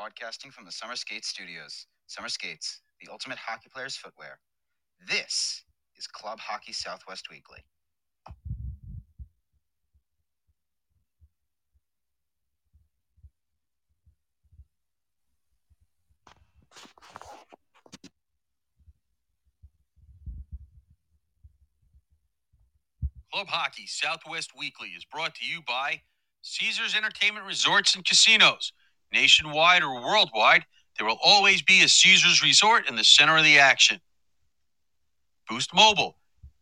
broadcasting from the Summer Skates Studios. Summer Skates, the ultimate hockey player's footwear. This is Club Hockey Southwest Weekly. Club Hockey Southwest Weekly is brought to you by Caesars Entertainment Resorts and Casinos. Nationwide or worldwide, there will always be a Caesars Resort in the center of the action. Boost Mobile,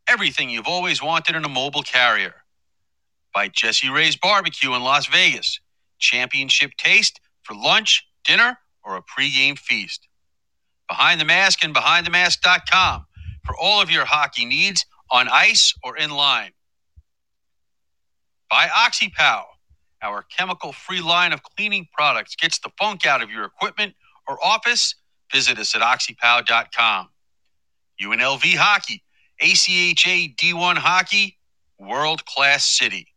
everything you've always wanted in a mobile carrier. By Jessie Rae's Barbecue in Las Vegas, championship taste for lunch, dinner, or a pregame feast. Behind the Mask and BehindTheMask.com for all of your hockey needs on ice or in line. By OxyPow, our chemical free line of cleaning products gets the funk out of your equipment or office. Visit us at oxypow.com. UNLV Hockey, ACHA D1 Hockey, world class city.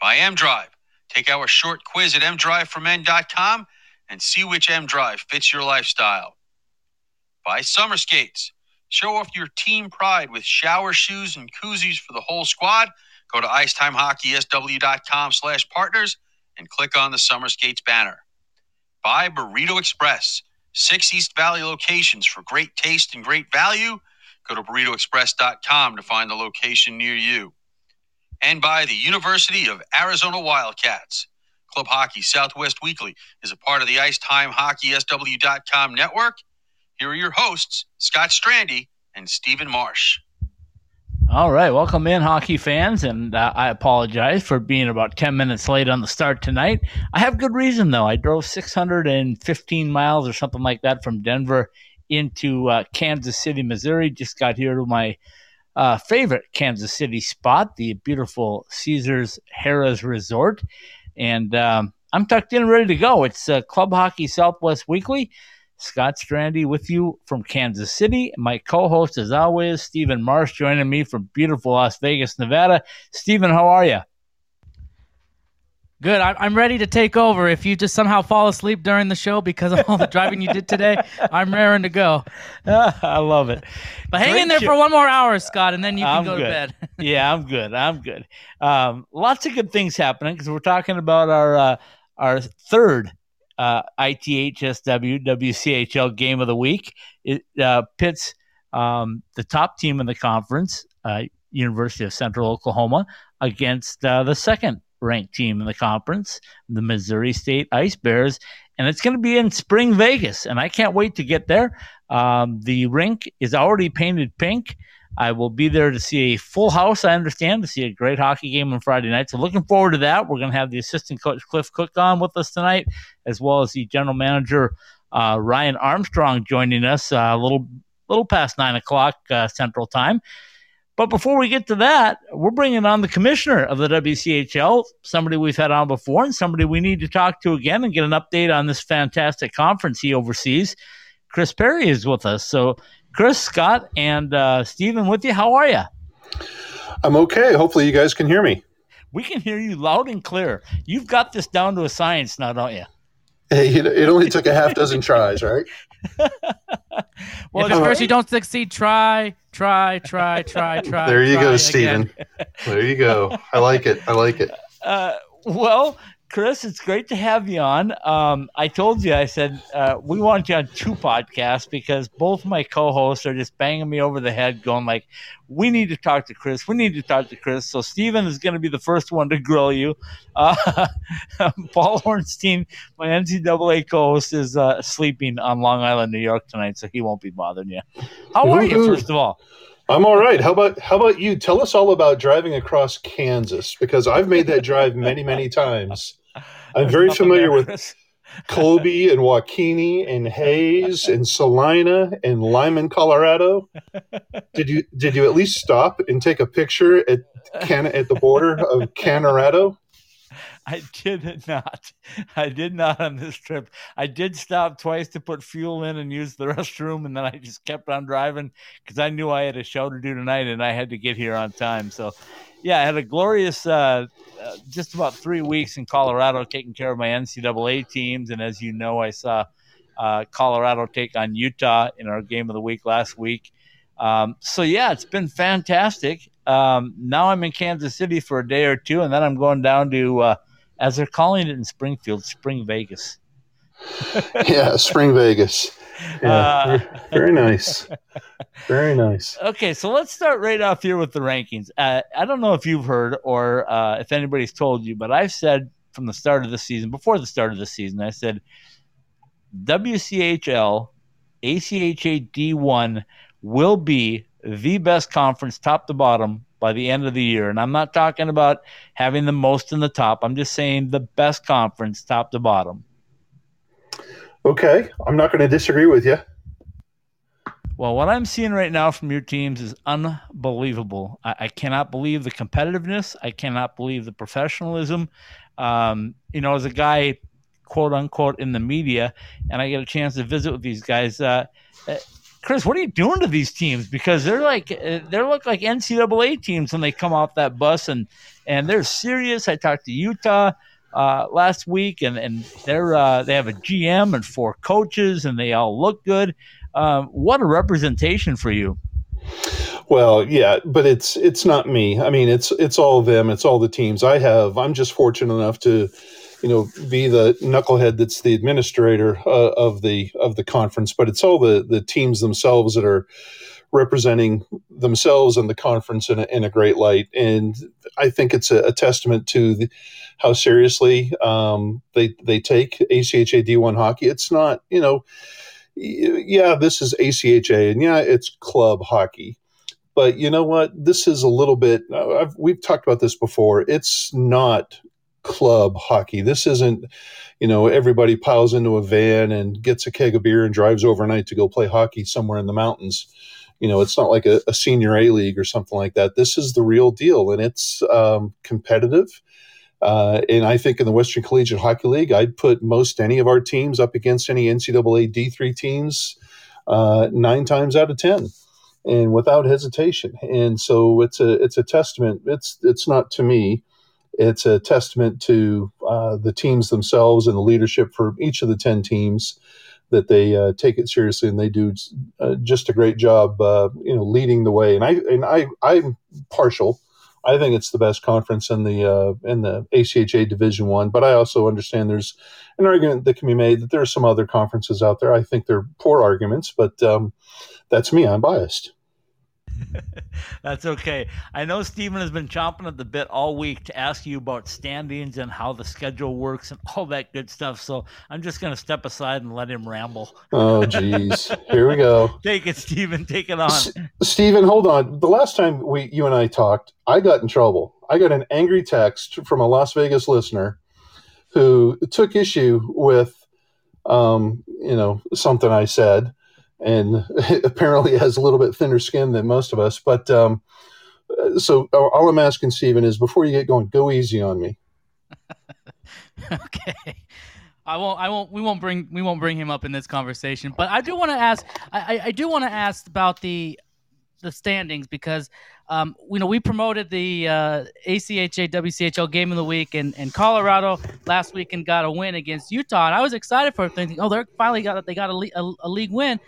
By M Drive, take our short quiz at mdriveformen.com and see which M Drive fits your lifestyle. By Summer Skates, show off your team pride with shower shoes and koozies for the whole squad Go to icetimehockeysw.com slash partners and click on the Summer Skates banner. Buy Burrito Express, six East Valley locations for great taste and great value. Go to burritoexpress.com to find the location near you. And by the University of Arizona Wildcats. Club Hockey Southwest Weekly is a part of the IceTimeHockeySW.com network. Here are your hosts, Scott Strandy and Stephen Marsh. All right, welcome in, hockey fans, and uh, I apologize for being about 10 minutes late on the start tonight. I have good reason, though. I drove 615 miles or something like that from Denver into uh, Kansas City, Missouri. Just got here to my uh, favorite Kansas City spot, the beautiful Caesars Harrah's Resort, and um, I'm tucked in ready to go. It's uh, Club Hockey Southwest Weekly. Scott Strandy with you from Kansas City. My co host, as always, Stephen Marsh, joining me from beautiful Las Vegas, Nevada. Stephen, how are you? Good. I'm ready to take over. If you just somehow fall asleep during the show because of all the driving you did today, I'm raring to go. I love it. But hang Great in there show. for one more hour, Scott, and then you can I'm go good. to bed. yeah, I'm good. I'm good. Um, lots of good things happening because we're talking about our uh, our third uh, ITHSW WCHL game of the week. It uh, pits um, the top team in the conference, uh, University of Central Oklahoma, against uh, the second ranked team in the conference, the Missouri State Ice Bears. And it's going to be in Spring Vegas. And I can't wait to get there. Um, the rink is already painted pink. I will be there to see a full house, I understand, to see a great hockey game on Friday night. So looking forward to that. We're going to have the assistant coach Cliff Cook on with us tonight, as well as the general manager uh, Ryan Armstrong joining us uh, a little little past nine o'clock uh, Central Time. But before we get to that, we're bringing on the commissioner of the WCHL, somebody we've had on before, and somebody we need to talk to again and get an update on this fantastic conference he oversees. Chris Perry is with us. So, Chris, Scott, and uh, Stephen with you. How are you? I'm okay. Hopefully, you guys can hear me. We can hear you loud and clear. You've got this down to a science now, don't you? Hey, it only took a half dozen tries, right? well, if at first you don't succeed, try, try, try, try, try. There you try go, Stephen. there you go. I like it. I like it. Uh, well, Chris, it's great to have you on. Um, I told you, I said, uh, we want you on two podcasts because both my co hosts are just banging me over the head, going like, we need to talk to Chris. We need to talk to Chris. So Stephen is going to be the first one to grill you. Uh, Paul Hornstein, my NCAA co host, is uh, sleeping on Long Island, New York tonight, so he won't be bothering you. How are you, first of all? I'm all right. How about how about you? Tell us all about driving across Kansas because I've made that drive many many times. I'm very familiar with Colby and WaKeeney and Hays and Salina and Limon, Colorado. Did you did you at least stop and take a picture at Can at the border of Kanorado? I did not. I did not on this trip. I did stop twice to put fuel in and use the restroom, and then I just kept on driving because I knew I had a show to do tonight and I had to get here on time. So yeah, I had a glorious uh, uh, just about three weeks in Colorado taking care of my NCAA teams. And as you know, I saw uh, Colorado take on Utah in our game of the week last week. Um, so, yeah, it's been fantastic. Um, now I'm in Kansas City for a day or two, and then I'm going down to, uh, as they're calling it in Springfield, Spring Vegas. yeah, Spring Vegas. Yeah, uh, very nice. Very nice. Okay, so let's start right off here with the rankings. Uh, I don't know if you've heard or uh, if anybody's told you, but I've said from the start of the season, before the start of the season, I said WCHL, ACHA D1 will be the best conference top to bottom by the end of the year. And I'm not talking about having the most in the top, I'm just saying the best conference top to bottom. Okay, I'm not going to disagree with you. Well, what I'm seeing right now from your teams is unbelievable. I, I cannot believe the competitiveness. I cannot believe the professionalism. Um, you know, as a guy, quote unquote, in the media, and I get a chance to visit with these guys. Uh, Chris, what are you doing to these teams? Because they're like uh, they look like NCAA teams when they come off that bus, and and they're serious. I talked to Utah uh, last week, and and they're uh, they have a GM and four coaches, and they all look good. Um, what a representation for you! Well, yeah, but it's it's not me. I mean, it's it's all them. It's all the teams. I have. I'm just fortunate enough to, you know, be the knucklehead that's the administrator uh, of the of the conference. But it's all the the teams themselves that are representing themselves and the conference in a, in a great light. And I think it's a, a testament to the, how seriously um, they they take ACHA D1 hockey. It's not, you know, yeah, this is ACHA, and yeah, it's club hockey. But you know what? This is a little bit. Uh, I've, we've talked about this before. It's not club hockey. This isn't, you know, everybody piles into a van and gets a keg of beer and drives overnight to go play hockey somewhere in the mountains. You know, it's not like a, a senior A league or something like that. This is the real deal, and it's um, competitive. Uh, and I think in the Western Collegiate Hockey League, I'd put most any of our teams up against any NCAA D3 teams uh, nine times out of ten, and without hesitation. And so it's a it's a testament. It's it's not to me. It's a testament to uh, the teams themselves and the leadership for each of the ten teams that they uh, take it seriously and they do uh, just a great job, uh, you know, leading the way. And I and I I'm partial I think it's the best conference in the uh, in the ACHA Division One. But I also understand there's an argument that can be made that there are some other conferences out there. I think they're poor arguments, but um, that's me. I'm biased. That's okay. I know Stephen has been chomping at the bit all week to ask you about standings and how the schedule works and all that good stuff. So I'm just going to step aside and let him ramble. Oh, geez. Here we go. Take it, Stephen. Take it on. S- Stephen, hold on. The last time we, you and I talked, I got in trouble. I got an angry text from a Las Vegas listener who took issue with, um, you know, something I said and apparently has a little bit thinner skin than most of us. But um, so all I'm asking Stephen is before you get going, go easy on me. okay. I won't. I won't. We won't bring. We won't bring him up in this conversation. But I do want to ask. I, I do want to ask about the the standings because um, you know we promoted the uh, ACHA WCHL game of the week and, and Colorado last week and got a win against Utah and I was excited for thinking oh they're finally got they got a, a, a league win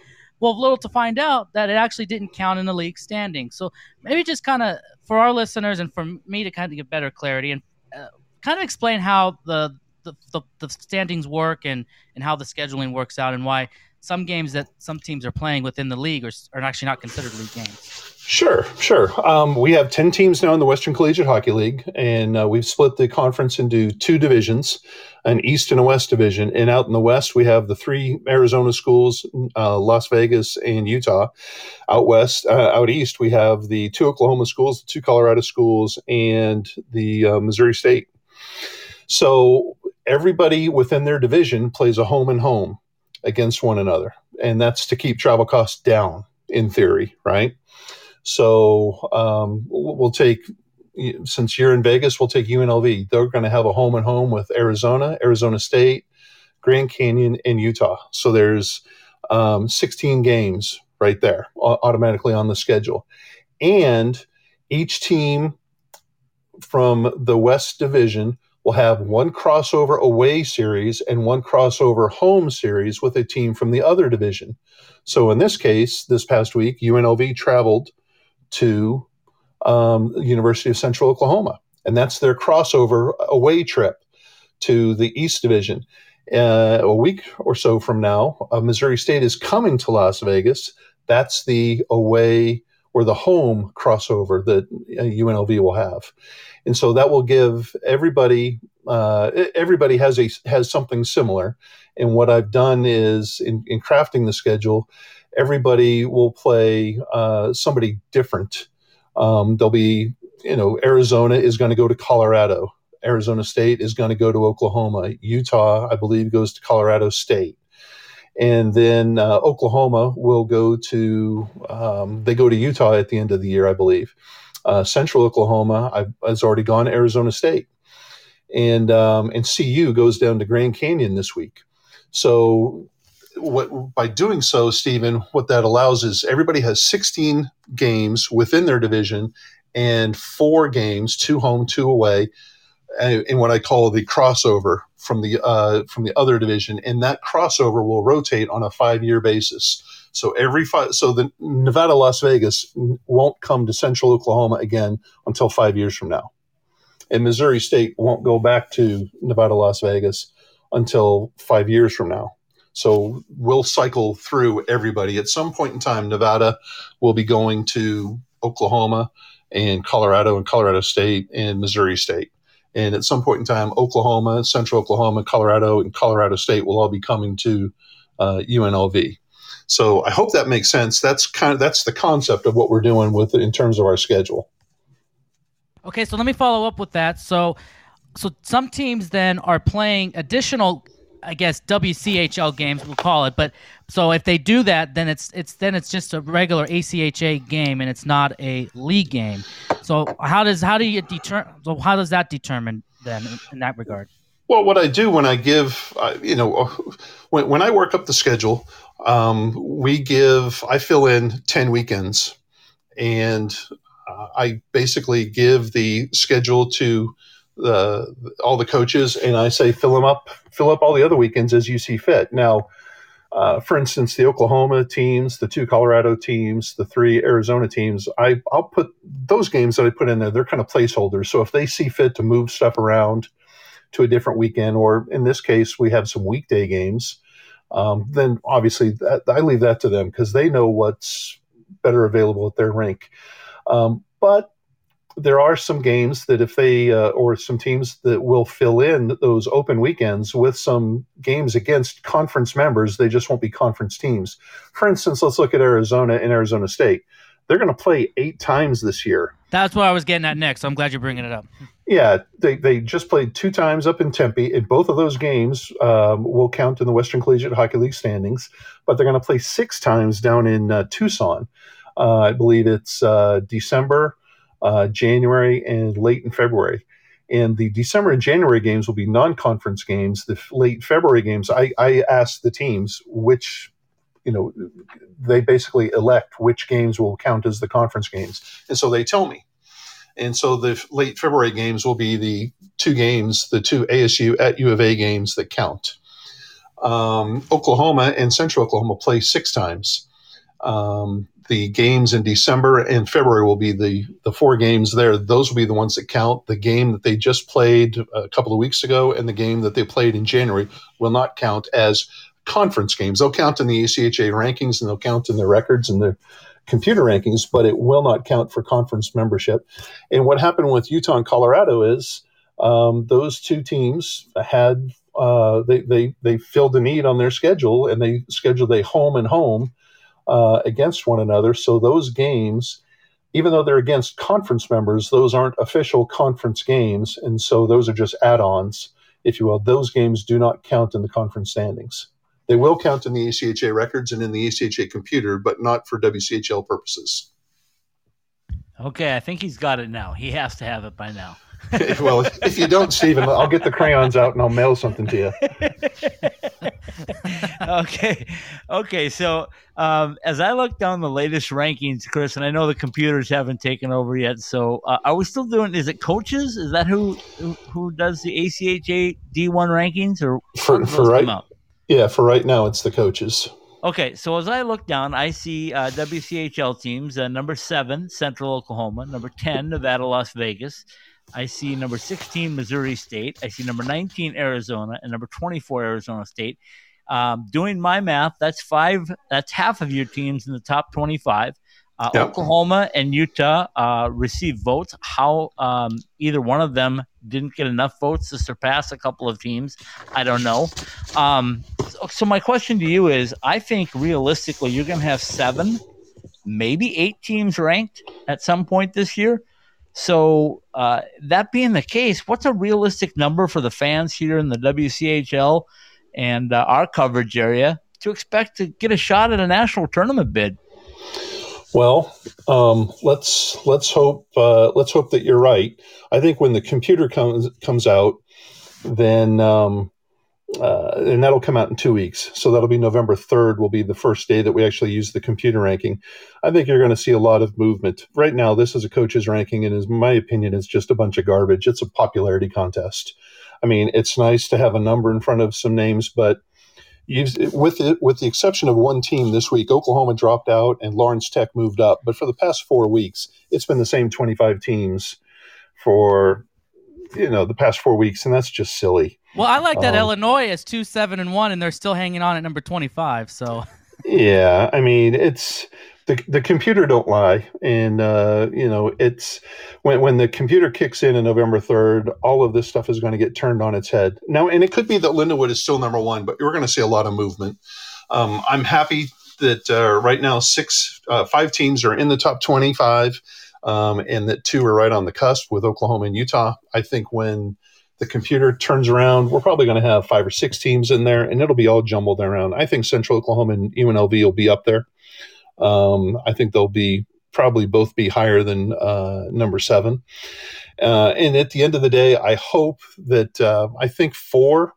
well, little to find out that it actually didn't count in the league standing. So maybe just kind of for our listeners and for me to kind of get better clarity and uh, kind of explain how the, the the, the standings work and and how the scheduling works out and why some games that some teams are playing within the league are, are actually not considered league games. Sure, sure. Um, we have 10 teams now in the Western Collegiate Hockey League, and uh, we've split the conference into two divisions an East and a West division. And out in the West, we have the three Arizona schools, uh, Las Vegas and Utah. Out West, uh, out East, we have the two Oklahoma schools, the two Colorado schools, and the uh, Missouri State. So everybody within their division plays a home and home against one another. And that's to keep travel costs down, in theory, right? So um, we'll take since you're in Vegas, we'll take UNLV. They're going to have a home and home with Arizona, Arizona State, Grand Canyon, and Utah. So there's um, 16 games right there automatically on the schedule. And each team from the West Division will have one crossover away series and one crossover home series with a team from the other division. So in this case, this past week, UNLV traveled to um, University of Central Oklahoma, and that's their crossover away trip to the East Division. Uh, a week or so from now, uh, Missouri State is coming to Las Vegas. That's the away or the home crossover that UNLV uh, will have, and so that will give everybody uh, everybody has a has something similar. And what I've done is in, in crafting the schedule, everybody will play uh, somebody different. Um, there'll be you know Arizona is going to go to Colorado. Arizona State is going to go to Oklahoma. Utah, I believe, goes to Colorado State and then uh, Oklahoma will go to um, they go to Utah at the end of the year, I believe. Uh, Central Oklahoma I, has already gone to Arizona State, and um, and CU goes down to Grand Canyon this week. So what by doing so, Stephen, what that allows is everybody has 16 games within their division and four games, two home, two away, in what I call the crossover from the uh, from the other division, and that crossover will rotate on a five year basis. So every five, so the Nevada Las Vegas won't come to Central Oklahoma again until five years from now, and Missouri State won't go back to Nevada Las Vegas until five years from now. So we'll cycle through everybody. At some point in time, Nevada will be going to Oklahoma and Colorado and Colorado State and Missouri State. And at some point in time, Oklahoma, Central Oklahoma, Colorado, and Colorado State will all be coming to uh, UNLV. So I hope that makes sense. That's kind of that's the concept of what we're doing with it in terms of our schedule. Okay, so let me follow up with that. So, so some teams then are playing additional I guess WCHL games we'll call it. But so if they do that, then it's it's then it's just a regular ACHA game and it's not a league game. So how does how do you determine? So how does that determine then in, that regard? Well, what I do when I give, uh, you know, when, when I work up the schedule, um, we give, I fill in 10 weekends and uh, I basically give the schedule to the all the coaches, and I say fill them up, fill up all the other weekends as you see fit. Now, uh, for instance, the Oklahoma teams, the two Colorado teams, the three Arizona teams, I, I'll put those games that I put in there. They're kind of placeholders. So if they see fit to move stuff around to a different weekend, or in this case, we have some weekday games, um, then obviously that, I leave that to them because they know what's better available at their rink. Um, but there are some games that if they uh, or some teams that will fill in those open weekends with some games against conference members they just won't be conference teams. For instance let's look at arizona and arizona state. They're going to play eight times this year. That's what i was getting at next. So i'm glad you're bringing it up. Yeah they, they just played two times up in tempe. And both of those games um, will count in the western collegiate hockey league standings but they're going to play six times down in uh, tucson. Uh, i believe it's uh, december uh, January and late in February. And the December and January games will be non-conference games. The late February games, I, I asked the teams which, you know, they basically elect which games will count as the conference games, and so they tell me. And so the late February games will be the two games, the two ASU at U of A games that count. Um, Oklahoma and Central Oklahoma play six times. Um, the games in December and February will be the the four games there. Those will be the ones that count. The game that they just played a couple of weeks ago and the game that they played in January will not count as conference games. They'll count in the ACHA rankings and they'll count in their records and their computer rankings, but it will not count for conference membership. And what happened with Utah and Colorado is um, those two teams had uh, they they they filled the need on their schedule and they scheduled a home and home uh, against one another. So those games, even though they're against conference members, those aren't official conference games, and so those are just add-ons, if you will. Those games do not count in the conference standings. They will count in the ACHA records and in the ACHA computer, but not for WCHL purposes. Okay, I think he's got it now. He has to have it by now. well, if you don't, Stephen, I'll get the crayons out and I'll mail something to you. okay, okay. So um, as I look down the latest rankings, Chris, and I know the computers haven't taken over yet. So uh, are we still doing? Is it coaches? Is that who who, does the ACHA D one rankings or for for right? Yeah, for right now, it's the coaches. Okay, so as I look down, I see uh, WCHL teams. Uh, number seven, Central Oklahoma. Number ten, Nevada, Las Vegas. I see number 16, Missouri State. I see number 19, Arizona, and number 24, Arizona State. Um, doing my math, that's five. That's half of your teams in the top 25. Uh, yep. Oklahoma and Utah uh, received votes. How um, either one of them didn't get enough votes to surpass a couple of teams, I don't know. Um, so, so, my question to you is: I think realistically, you're going to have seven, maybe eight teams ranked at some point this year. So, uh, that being the case, what's a realistic number for the fans here in the WCHL and uh, our coverage area to expect to get a shot at a national tournament bid? Well, um, let's let's hope uh, let's hope that you're right. I think when the computer comes comes out, then um, uh, and that'll come out in two weeks. So that'll be November 3rd, will be the first day that we actually use the computer ranking. I think you're going to see a lot of movement. Right now, this is a coach's ranking, and in my opinion, it's just a bunch of garbage. It's a popularity contest. I mean, it's nice to have a number in front of some names, but with it, with the exception of one team this week, Oklahoma dropped out and Lawrence Tech moved up. But for the past four weeks, it's been the same 25 teams for you know the past four weeks, and that's just silly. Well, I like that um, Illinois is two seven and one, and they're still hanging on at number twenty five. So yeah, I mean it's the the computer don't lie, and uh, you know it's when when the computer kicks in on November third, all of this stuff is going to get turned on its head now, and it could be that Lindenwood is still number one, but we're going to see a lot of movement. Um, I'm happy that uh, right now six uh, five teams are in the top twenty five um, and that two are right on the cusp with Oklahoma and Utah. I think when the computer turns around, we're probably going to have five or six teams in there, and it'll be all jumbled around. I think Central Oklahoma and UNLV will be up there. Um, I think they'll be probably both be higher than uh, number seven. Uh, and at the end of the day, I hope that uh, I think four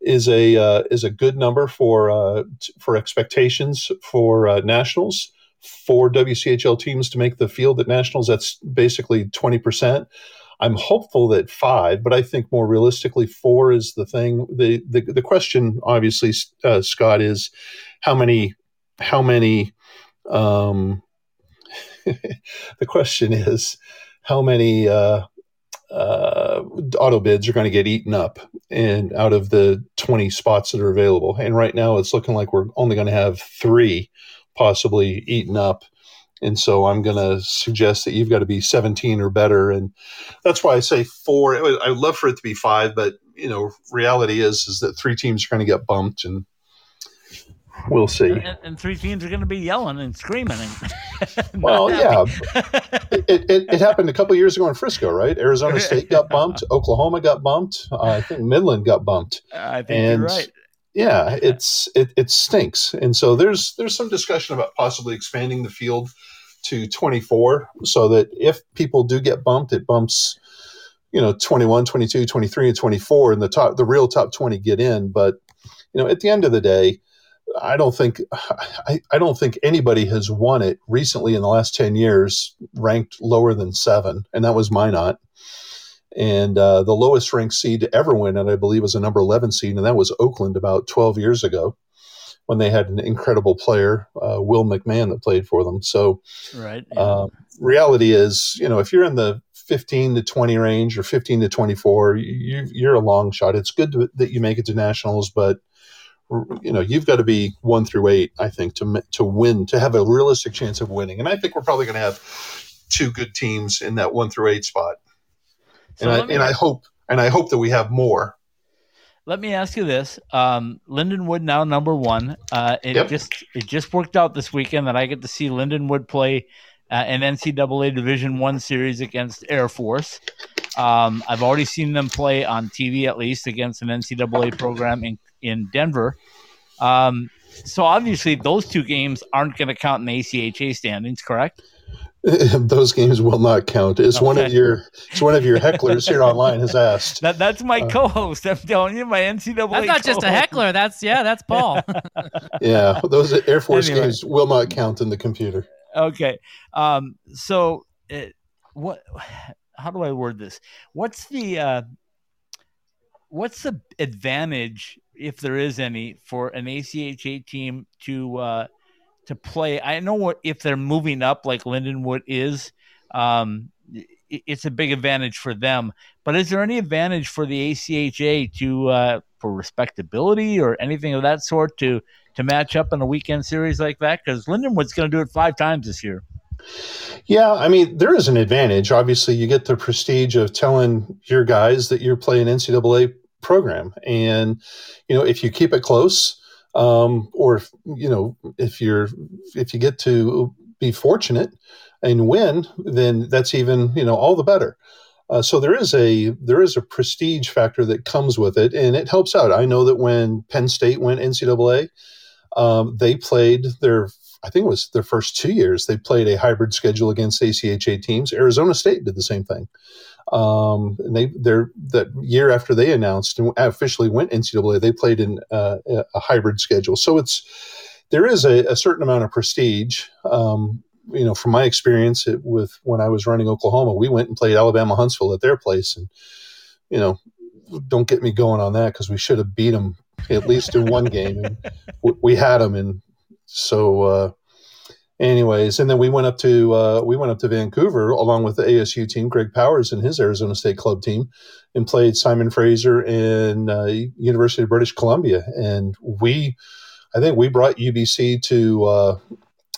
is a uh, is a good number for uh, for expectations for uh, nationals four WCHL teams to make the field at nationals. That's basically 20%. I'm hopeful that five, but I think more realistically, four is the thing. The the, the question, obviously, uh, Scott, is how many how many. Um, the question is how many uh, uh, auto bids are going to get eaten up and out of the 20 spots that are available. And right now, it's looking like we're only going to have three possibly eaten up. And so I'm going to suggest that you've got to be 17 or better. And that's why I say four. I would love for it to be five, but you know, reality is, is that three teams are going to get bumped and we'll see. And, and three teams are going to be yelling and screaming. And well, yeah, it, it, it, happened a couple years ago in Frisco, right? Arizona State got bumped. Oklahoma got bumped. Uh, I think Midland got bumped. I think and, you're right yeah, it's it, it stinks. And so there's there's some discussion about possibly expanding the field to 24 so that if people do get bumped, it bumps you know 21, 22, 23 and 24 and the top the real top 20 get in, but you know at the end of the day, I don't think I, I don't think anybody has won it recently in the last 10 years ranked lower than 7 and that was Minot and uh, the lowest ranked seed to ever win it, I believe, was a number 11 seed, and that was Oakland about 12 years ago when they had an incredible player, uh, Will McMahon, that played for them. So, right. Yeah. Uh, reality is, you know, if you're in the 15 to 20 range or 15 to 24, you, you're a long shot. It's good to, that you make it to nationals, but you know you've got to be one through eight i think to to win to have a realistic chance of winning and i think we're probably going to have two good teams in that one through eight spot so and I, and I hope and I hope that we have more. Let me ask you this: um, Lindenwood now number one. Uh, it yep. just it just worked out this weekend that I get to see Lindenwood play uh, an NCAA Division One series against Air Force. Um, I've already seen them play on TV at least against an NCAA program in in Denver. Um, so obviously, those two games aren't going to count in the ACHA standings, correct? those games will not count. It's okay. one of your it's one of your hecklers here online has asked. That that's my uh, co-host. I'm telling you, my NCAA. That's not co-host. just a heckler. That's yeah, that's Paul. yeah, those Air Force anyway. games will not count in the computer. Okay, um, so it, what? How do I word this? What's the uh, what's the advantage, if there is any, for an ACHA team to uh, to play. I know what if they're moving up like Lindenwood is, um, it's a big advantage for them. But is there any advantage for the ACHA to uh, for respectability or anything of that sort to to match up in a weekend series like that? Because Lindenwood's going to do it five times this year. Yeah, I mean, there is an advantage. Obviously, you get the prestige of telling your guys that you're playing NCAA program, and you know if you keep it close um, or if, you know if you're if you get to be fortunate and win, then that's even you know all the better. Uh, so there is a there is a prestige factor that comes with it, and it helps out. I know that when Penn State went NCAA, um, they played their I think it was their first two years. They played a hybrid schedule against ACHA teams. Arizona State did the same thing. Um, and they they're that year after they announced and officially went NCAA, they played in uh, a hybrid schedule. So it's there is a, a certain amount of prestige. Um, you know, from my experience it, with when I was running Oklahoma, we went and played Alabama Huntsville at their place, and you know, don't get me going on that because we should have beat them at least in one game, and we had them, and so. Uh, anyways, and then we went up to uh, we went up to Vancouver along with the ASU team, Greg Powers and his Arizona State club team, and played Simon Fraser in uh, University of British Columbia, and we, I think we brought UBC to uh,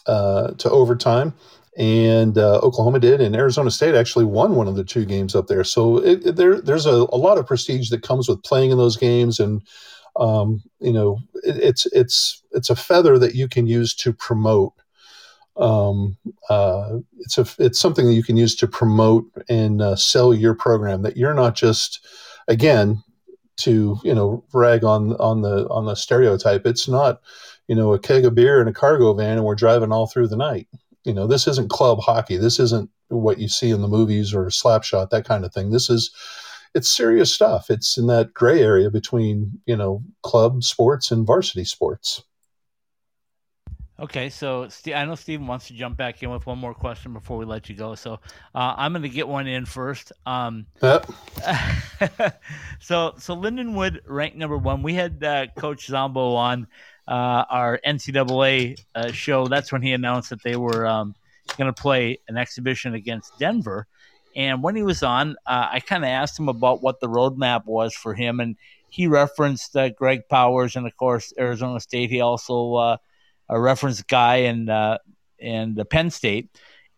uh, to overtime. And uh, Oklahoma did, and Arizona State actually won one of the two games up there. So it, it, there, there's a, a lot of prestige that comes with playing in those games, and um, you know, it, it's it's it's a feather that you can use to promote um, uh, it's a it's something that you can use to promote and uh, sell your program. That you're not just again to you know rag on on the on the stereotype. It's not you know a keg of beer and a cargo van and we're driving all through the night. You know this isn't club hockey. This isn't what you see in the movies or slapshot that kind of thing. This is it's serious stuff. It's in that gray area between you know club sports and varsity sports. Okay, so I know Stephen wants to jump back in with one more question before we let you go. So uh, I'm going to get one in first. Um, yep. so so Lindenwood ranked number one. We had uh, Coach Zombo on uh, our NCAA uh, show. That's when he announced that they were um, going to play an exhibition against Denver. And when he was on, uh, I kind of asked him about what the roadmap was for him, and he referenced uh, Greg Powers and of course Arizona State. He also a reference guy in uh, in the Penn State,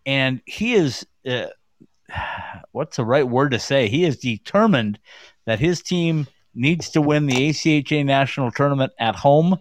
and he is uh, what's the right word to say? He is determined that his team needs to win the ACHA national tournament at home,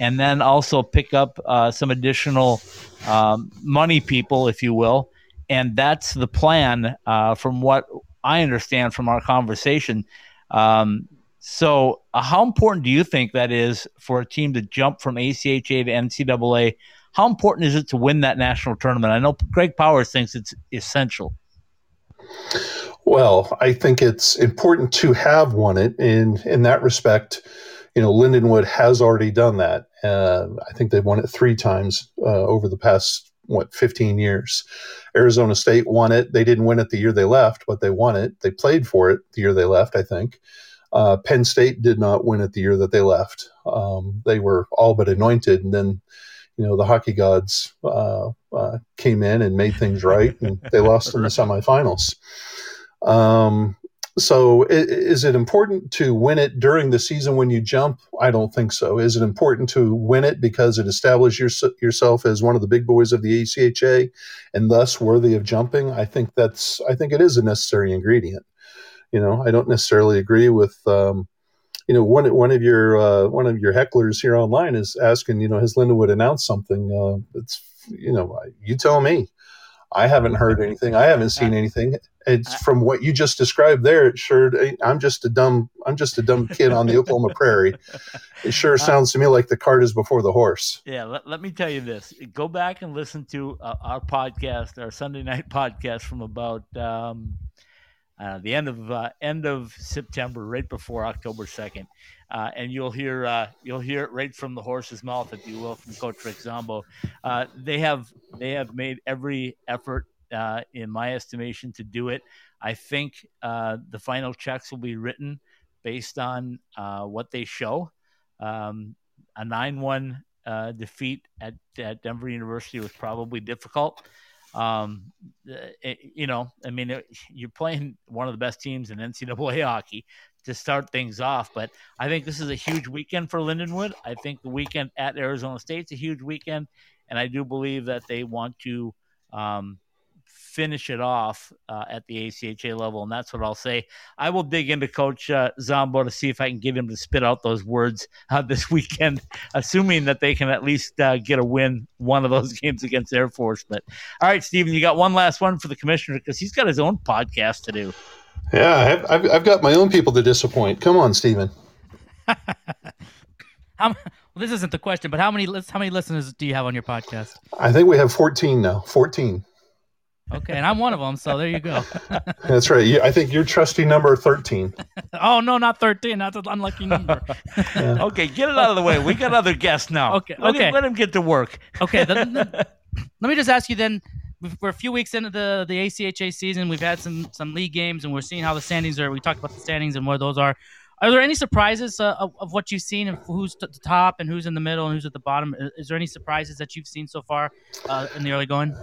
and then also pick up uh, some additional um, money people, if you will. And that's the plan, uh, from what I understand from our conversation. Um, so, uh, how important do you think that is for a team to jump from ACHA to NCAA? How important is it to win that national tournament? I know Greg Powers thinks it's essential. Well, I think it's important to have won it. In in that respect, you know, Lindenwood has already done that. Uh, I think they've won it three times uh, over the past what 15 years. Arizona State won it. They didn't win it the year they left, but they won it. They played for it the year they left, I think. Uh, Penn State did not win it the year that they left. Um, they were all but anointed, and then you know the hockey gods uh, uh, came in and made things right, and they lost in the semifinals. Um, so, is it important to win it during the season when you jump? I don't think so. Is it important to win it because it establishes your, yourself as one of the big boys of the ACHA and thus worthy of jumping? I think that's. I think it is a necessary ingredient. You know, I don't necessarily agree with. Um, you know, one one of your uh, one of your hecklers here online is asking, you know, has Lindenwood announced something? Uh, it's you know, you tell me. I haven't heard anything. I haven't seen anything. It's from what you just described there. It sure. I'm just a dumb. I'm just a dumb kid on the Oklahoma prairie. It sure uh, sounds to me like the cart is before the horse. Yeah. Let, let me tell you this. Go back and listen to uh, our podcast, our Sunday night podcast from about um, uh, the end of uh, end of September, right before October second, uh, and you'll hear uh, you'll hear it right from the horse's mouth, if you will, from Coach Rick Zombo. Uh, they have they have made every effort, uh, in my estimation, to do it. I think the final checks will be written based on what they show. Um, a nine-one defeat at, at Denver University was probably difficult. Um, it, eh, you know, I mean, it, you're playing one of the best teams in NCAA hockey to start things off, but I think this is a huge weekend for Lindenwood. I think the weekend at Arizona State's a huge weekend, and I do believe that they want to um, finish it off uh, at the ACHA level, and that's what I'll say. I will dig into Coach uh, Zombo to see if I can get him to spit out those words uh, this weekend, assuming that they can at least uh, get a win one of those games against Air Force. But all right, Stephen, you got one last one for the commissioner because he's got his own podcast to do. Yeah, I've, I've got my own people to disappoint. Come on, Stephen. How, well, this isn't the question, but how many how many listeners do you have on your podcast? I think we have 14 now. 14. Okay, and I'm one of them, so there you go. That's right. I think you're trusty number 13. oh, no, not 13. That's an unlucky number. yeah. Okay, get it out of the way. We got other guests now. Okay, let okay. Him, let him get to work. okay, then, then, let me just ask you then. We're a few weeks into the, the ACHA season. We've had some some league games, and we're seeing how the standings are. We talked about the standings and where those are. Are there any surprises uh, of, of, what you've seen of who's at the top and who's in the middle and who's at the bottom? Is there any surprises that you've seen so far uh, in the early going?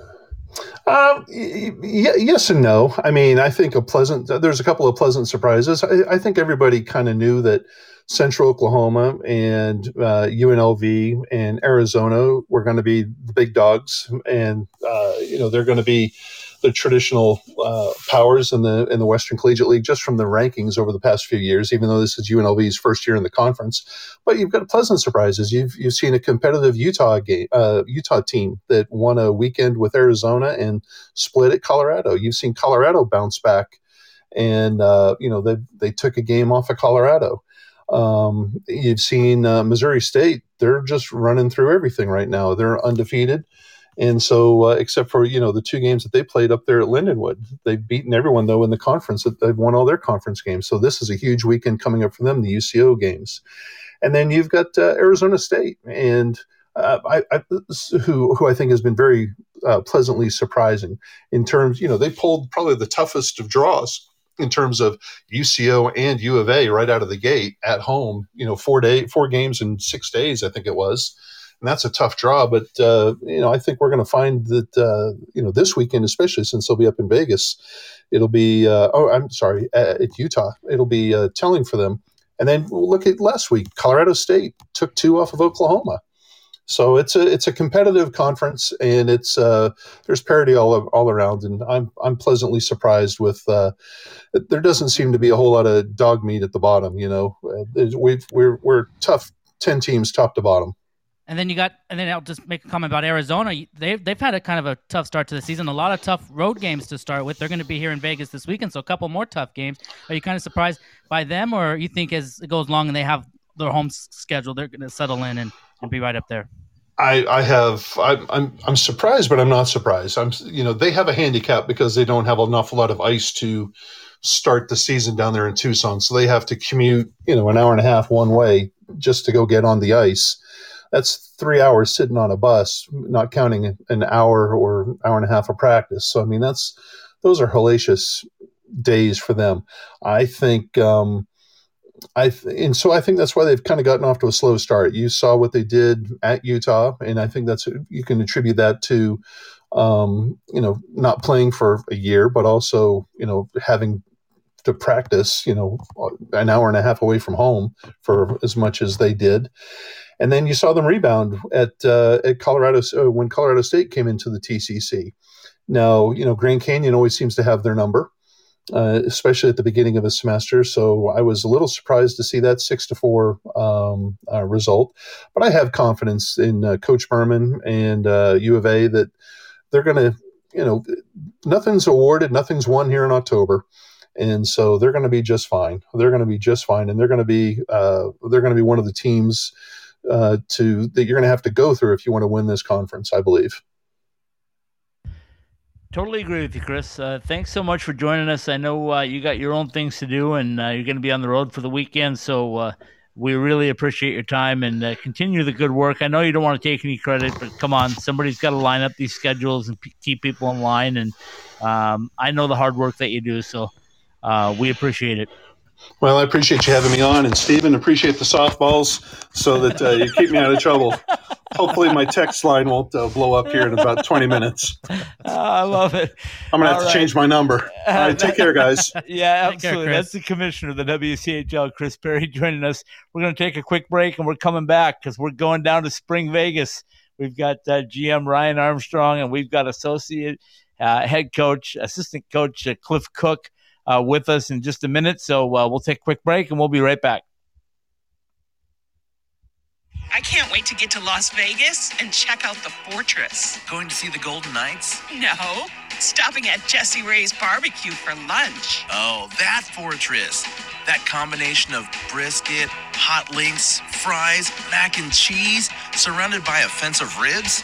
Um, y- yes and no. I mean, I think a pleasant. There's a couple of pleasant surprises. I, I think everybody kind of knew that Central Oklahoma and uh, UNLV and Arizona were going to be the big dogs, and uh, you know they're going to be the traditional uh, powers in the in the Western Collegiate League just from the rankings over the past few years. Even though this is UNLV's first year in the conference, but you've got pleasant surprises. You've you've seen a competitive Utah game, uh, Utah team that won a weekend with Arizona and split at Colorado. You've seen Colorado bounce back, and uh, you know they they took a game off of Colorado. Um, you've seen uh, Missouri State; they're just running through everything right now. They're undefeated. And so, uh, except for you know the two games that they played up there at Lindenwood, they've beaten everyone though in the conference. They've won all their conference games. So this is a huge weekend coming up for them, the UCO games. And then you've got uh, Arizona State, and uh, I, I, who who I think has been very uh, pleasantly surprising in terms. You know, they pulled probably the toughest of draws in terms of UCO and U of A right out of the gate at home. You know, four day four games in six days, I think it was and that's a tough draw. But uh, you know, I think we're going to find that uh, you know this weekend, especially since they'll be up in Vegas, it'll be uh, oh, I'm sorry, at, at Utah, it'll be uh, telling for them. And then we'll look at last week, Colorado State took two off of Oklahoma. So it's a it's a competitive conference, and it's uh, there's parity all all around, and I'm I'm pleasantly surprised with uh, there doesn't seem to be a whole lot of dog meat at the bottom. You know, uh, we've we're we're tough ten teams top to bottom. And then you got, and then I'll just make a comment about Arizona. They've they've had a kind of a tough start to the season. A lot of tough road games to start with. They're going to be here in Vegas this weekend, so a couple more tough games. Are you kind of surprised by them, or you think as it goes along and they have their home schedule, they're going to settle in and, and be right up there? I, I have I'm, I'm I'm surprised, but I'm not surprised. I'm you know they have a handicap because they don't have awful lot of ice to start the season down there in Tucson, so they have to commute you know an hour and a half one way just to go get on the ice that's three hours sitting on a bus, not counting an hour or hour and a half of practice. So I mean, that's those are hellacious days for them. I think. Um, I th- and so I think that's why they've kind of gotten off to a slow start. You saw what they did at Utah, and I think that's you can attribute that to, um, you know, not playing for a year, but also you know having to practice, you know, an hour and a half away from home for as much as they did and then you saw them rebound at uh, at Colorado uh, when Colorado State came into the TCC. Now, you know, Grand Canyon always seems to have their number, uh, especially at the beginning of a semester. So I was a little surprised to see that six to four um, uh, result, but I have confidence in uh, Coach Berman and U uh, of A that they're going to you know, nothing's awarded, nothing's won here in October, and so they're going to be just fine. They're going to be just fine, and they're going to be uh, they're going to be one of the teams uh, to that you're going to have to go through if you want to win this conference. I believe. Totally agree with you, Chris. Uh, thanks so much for joining us. I know uh, you got your own things to do, and uh, you're going to be on the road for the weekend. So uh, we really appreciate your time and uh, continue the good work. I know you don't want to take any credit, but come on, somebody's got to line up these schedules and p- keep people in line. And um, I know the hard work that you do, so uh, we appreciate it. Well, I appreciate you having me on, and Stephen, appreciate the softballs so that uh, you keep me out of trouble. Hopefully, my text line won't uh, blow up here in about 20 minutes. I love it. I'm going to have to change my number. All right, take care, guys. yeah, absolutely. Care, That's the commissioner of the WCHL, Chris Perry, joining us. We're going to take a quick break, and we're coming back because we're going down to Spring Vegas. We've got uh, GM Ryan Armstrong, and we've got associate uh, head coach, assistant coach uh, Cliff Cook uh, with us in just a minute. So uh, we'll take a quick break and we'll be right back. I can't wait to get to Las Vegas and check out the fortress. Going to see the Golden Knights? No, stopping at Jessie Rae's barbecue for lunch. Oh, that fortress. That combination of brisket, hot links, fries, mac and cheese, surrounded by a fence of ribs?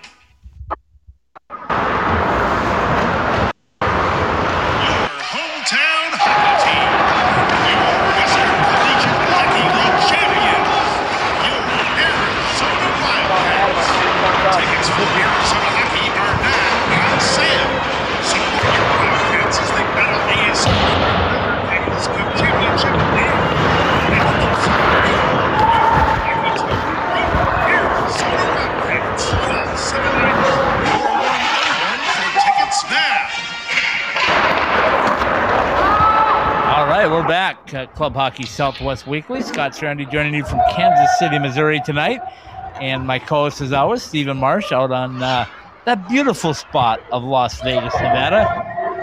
Club Hockey Southwest Weekly. Scott Strandy joining you from Kansas City, Missouri tonight. And my co host, as always, Stephen Marsh, out on uh, that beautiful spot of Las Vegas, Nevada.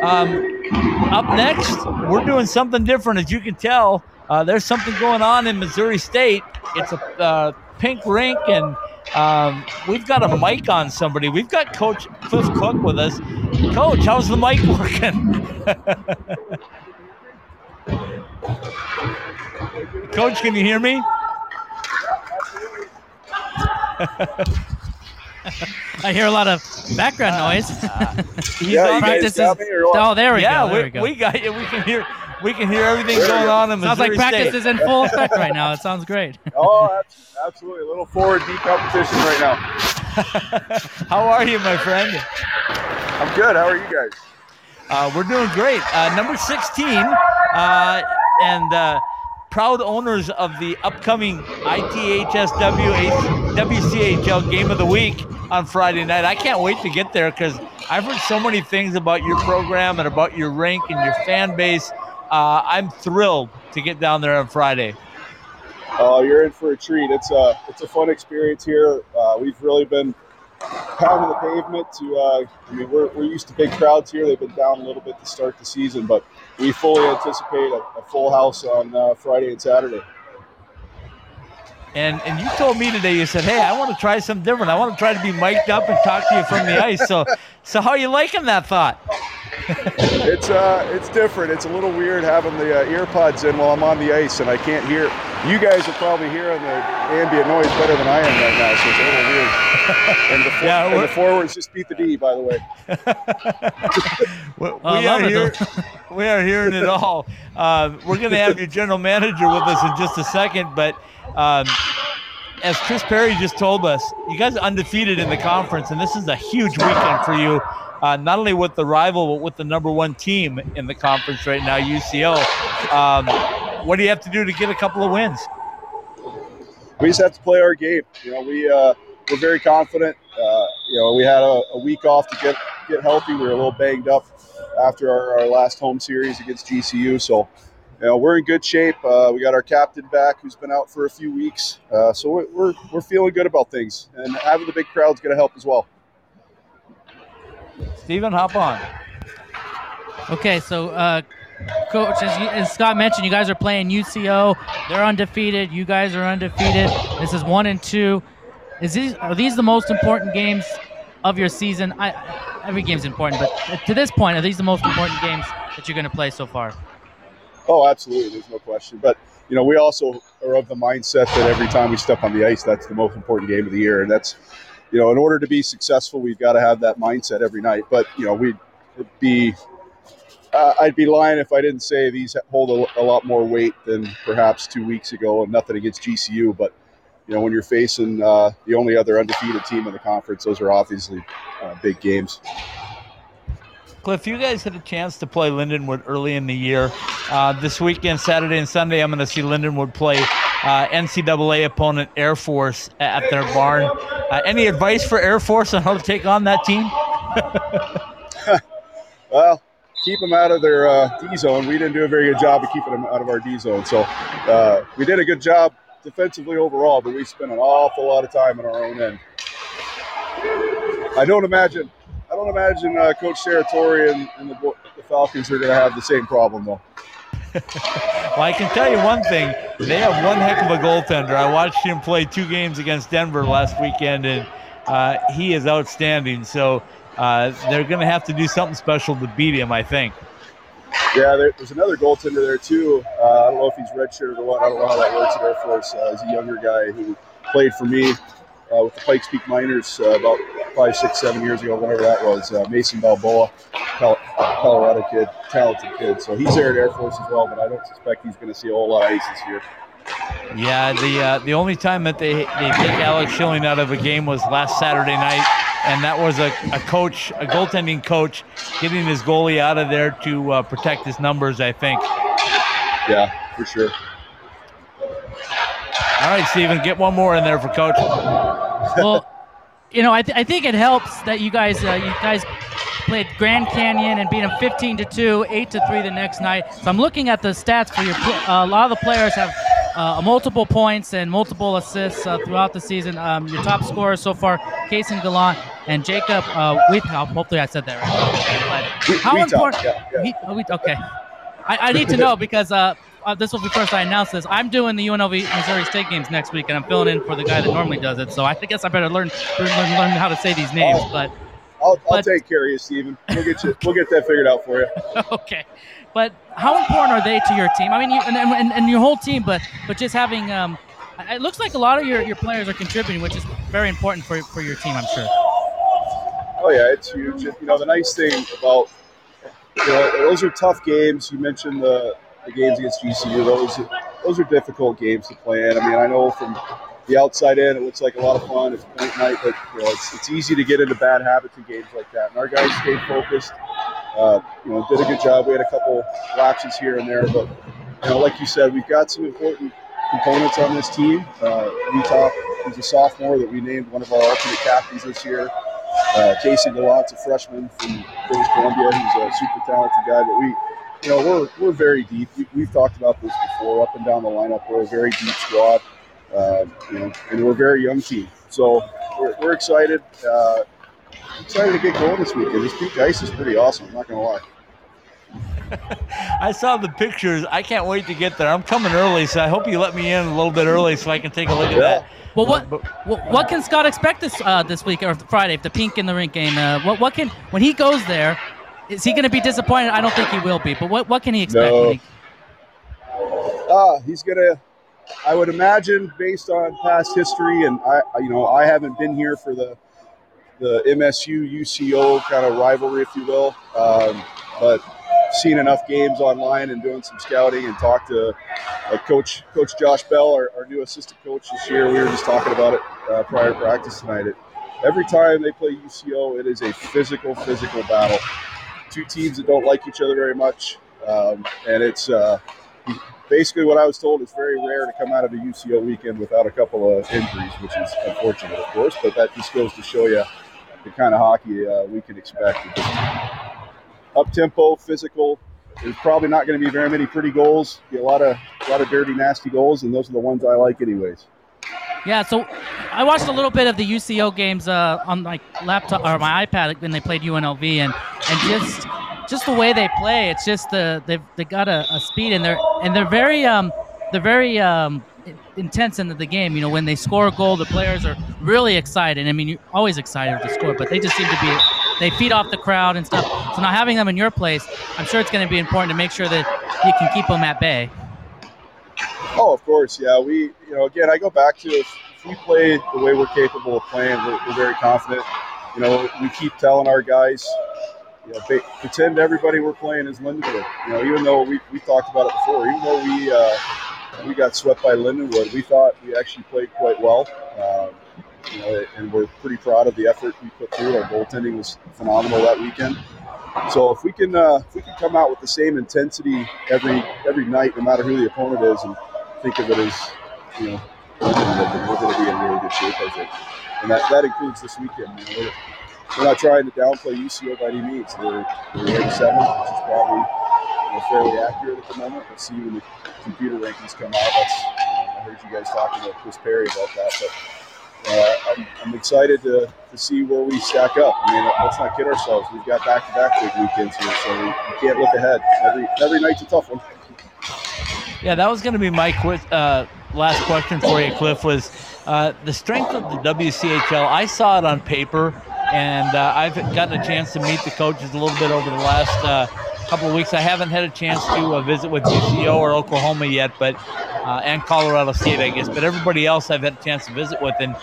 Um, up next, we're doing something different. As you can tell, uh, there's something going on in Missouri State. It's a uh, pink rink, and um, we've got a mic on somebody. We've got Coach Cliff Cook with us. Coach, how's the mic working? Coach, can you hear me? I hear a lot of background noise. Uh, yeah, practices. Oh, there we yeah, go. There we, we, go. we got you. We can hear. We can hear everything going on in Sounds Missouri like practice State. is in full effect right now. It sounds great. oh, absolutely. A little forward D competition right now. How are you, my friend? I'm good. How are you guys? Uh, we're doing great. Uh, number 16, uh, and uh, proud owners of the upcoming ITHSW WCHL Game of the Week on Friday night. I can't wait to get there because I've heard so many things about your program and about your rank and your fan base. Uh, I'm thrilled to get down there on Friday. Oh, you're in for a treat. It's a it's a fun experience here. Uh, we've really been pounding the pavement to. Uh, I mean, we're, we're used to big crowds here. They've been down a little bit to start the season, but we fully anticipate a, a full house on uh, Friday and Saturday. And and you told me today, you said, "Hey, I want to try something different. I want to try to be mic'd up and talk to you from the ice." So, so how are you liking that thought? It's uh, it's different. It's a little weird having the uh, earpods in while I'm on the ice, and I can't hear. You guys are probably hearing the ambient noise better than I am right now, so it's a little weird. And the, for- Yeah, and the forwards just beat the D, by the way. we, we are here, we are hearing it all. Uh, we're going to have your general manager with us in just a second, but um, as Chris Perry just told us, you guys are undefeated in the conference, and this is a huge weekend for you. Uh, not only with the rival, but with the number one team in the conference right now, UCO. Um, what do you have to do to get a couple of wins? we just have to play our game. You know, we uh, we're very confident. Uh, you know, we had a, a week off to get get healthy. We were a little banged up after our, our last home series against GCU. So, you know, we're in good shape. Uh, we got our captain back, who's been out for a few weeks. Uh, so we're, we're we're feeling good about things, and having the big crowd's going to help as well. Stephen, hop on. Okay, so uh, coach, as, you, as Scott mentioned, you guys are playing UCO. They're undefeated. You guys are undefeated. This is one and two. Is these are these the most important games of your season? I, every game's important, but to this point, are these the most important games that you're going to play so far? Oh, absolutely. There's no question. But you know, we also are of the mindset that every time we step on the ice, that's the most important game of the year, and that's you know, in order to be successful, we've got to have that mindset every night. But you know, we'd be uh, I'd be lying if I didn't say these hold a, a, lot more weight than perhaps two weeks ago. And nothing against GCU, but you know, when you're facing uh, the only other undefeated team in the conference, those are obviously uh, big games. Cliff, you guys had a chance to play Lindenwood early in the year. Uh, this weekend, Saturday and Sunday, I'm going to see Lindenwood play uh, NCAA opponent Air Force at their barn. Uh, any advice for Air Force on how to take on that team? well, keep them out of their uh, D zone. We didn't do a very good job of keeping them out of our D zone. So uh, we did a good job defensively overall, but we spent an awful lot of time in our own end. I don't imagine. I don't imagine uh, Coach Serratore and, and the, the Falcons are going to have the same problem though. well, I can tell you one thing. They have one heck of a goaltender. I watched him play two games against Denver last weekend, and uh, he is outstanding. So uh, they're going to have to do something special to beat him, I think. Yeah, there, there's another goaltender there too. Uh, I don't know if he's redshirted or what. I don't know how that works at Air Force. Uh, he's a younger guy who played for me uh, with the Pikes Peak Miners uh, about five, six, seven years ago, whatever that was. Uh, Mason Balboa, Colorado kid, talented kid. So he's there at Air Force as well, but I don't suspect he's going to see a whole lot of ice this year. Yeah, the uh, the only time that they they take Alex Schilling out of a game was last Saturday night, and that was a, a coach, a goaltending coach, getting his goalie out of there to uh, protect his numbers. I think. Yeah, for sure. All right, Stephen, get one more in there for coach. Well, you know, I, th- I think it helps that you guys uh, you guys played Grand Canyon and beat them 15 to two, eight to three the next night. So I'm looking at the stats for your. Uh, a lot of the players have uh, multiple points and multiple assists uh, throughout the season. Um, your top scorers so far, Kason Gallant and Jacob uh, Hopefully, I said that right. But how important? Yeah, yeah. Oh, okay, I, I, need to know because uh, this will be first I announce this. I'm doing the UNLV Missouri State games next week, and I'm filling in for the guy that normally does it. So I guess I better learn learn, learn how to say these names. Oh, but I'll, I'll but, take care of you, Stephen. We'll get you. we'll get that figured out for you. okay. But how important are they to your team? I mean, you, and, and, and your whole team, but but just having um, it looks like a lot of your, your players are contributing, which is very important for, for your team, I'm sure. Oh yeah, it's huge. You know, the nice thing about you know those are tough games. You mentioned the the games against GCU. Those those are difficult games to play in. I mean, I know from the outside in, it looks like a lot of fun. It's point night, but you know, it's, it's easy to get into bad habits in games like that. And our guys stayed focused uh, you know, did a good job. We had a couple lapses here and there, but you know, like you said, we've got some important components on this team. Uh, Utah is a sophomore that we named one of our alternate captains this year. Uh, Casey Gallant's a freshman from British Columbia. He's a super talented guy, but we, you know, we're we're very deep. We, have talked about this before, up and down the lineup. We're a very deep squad, uh, you know, and we're a very young team. So we're, we're excited. Uh, excited to get going this weekend. This peak ice is pretty awesome. I'm not gonna lie. I saw the pictures. I can't wait to get there. I'm coming early, so I hope you let me in a little bit early so I can take a look at that. Well, what, what what can Scott expect this uh, this week or Friday if the pink in the rink game? Uh, what what can when he goes there? Is he going to be disappointed? I don't think he will be. But what what can he expect? No. He... Uh, he's gonna. I would imagine, based on past history, and I, you know, I haven't been here for the the MSU UCO kind of rivalry, if you will. Um, but seen enough games online and doing some scouting and talked to like Coach Coach Josh Bell, our, our new assistant coach this year. We were just talking about it uh, prior to practice tonight. It, every time they play UCO, it is a physical, physical battle. Two teams that don't like each other very much, um, and it's uh, basically what I was told. It's very rare to come out of a UCO weekend without a couple of injuries, which is unfortunate, of course. But that just goes to show you the kind of hockey uh, we can expect. up tempo, physical. There's probably not going to be very many pretty goals. Be a lot of a lot of dirty, nasty goals, and those are the ones I like, anyways. Yeah, so I watched a little bit of the UCO games uh, on my laptop or my iPad when they played UNLV, and and just just the way they play, it's just the they've they got a, a speed and they're and they're very um they're very um intense into the game. You know, when they score a goal, the players are really excited. I mean, you're always excited to score, but they just seem to be they feed off the crowd and stuff. So now having them in your place, I'm sure it's going to be important to make sure that you can keep them at bay. Oh, of course, yeah. We, you know, again, I go back to if, if we play the way we're capable of playing, we're, we're, very confident. You know, we keep telling our guys, you know, they, pretend everybody we're playing is Lindenwood. You know, even though we, we talked about it before, even though we uh, we got swept by Lindenwood, we thought we actually played quite well. Um, you know, and we're pretty proud of the effort we put through. Our goaltending was phenomenal that weekend. So if we can uh, if we can come out with the same intensity every every night, no matter who the opponent is, and think of it as you know we're going to be in really good shape, I think. And that, that includes this weekend. We're, we're, not trying to downplay UCO by any means. They're, they're ranked seventh, which is probably you know, fairly accurate at the moment. We'll see when the computer rankings come out. That's you know, I heard you guys talking about Chris Perry about that, but. Uh, I'm, I'm, excited to, to see where we stack up. I mean, let's not kid ourselves. We've got back-to-back big weekends here, so we, we can't look ahead. Every every night's a tough one. Yeah, that was going to be my quiz, uh, last question for you, Cliff. Was uh, the strength of the WCHL? I saw it on paper, and uh, I've gotten a chance to meet the coaches a little bit over the last uh, couple of weeks. I haven't had a chance to uh, visit with UCO or Oklahoma yet, but uh, and Colorado State, I guess. But everybody else, I've had a chance to visit with, and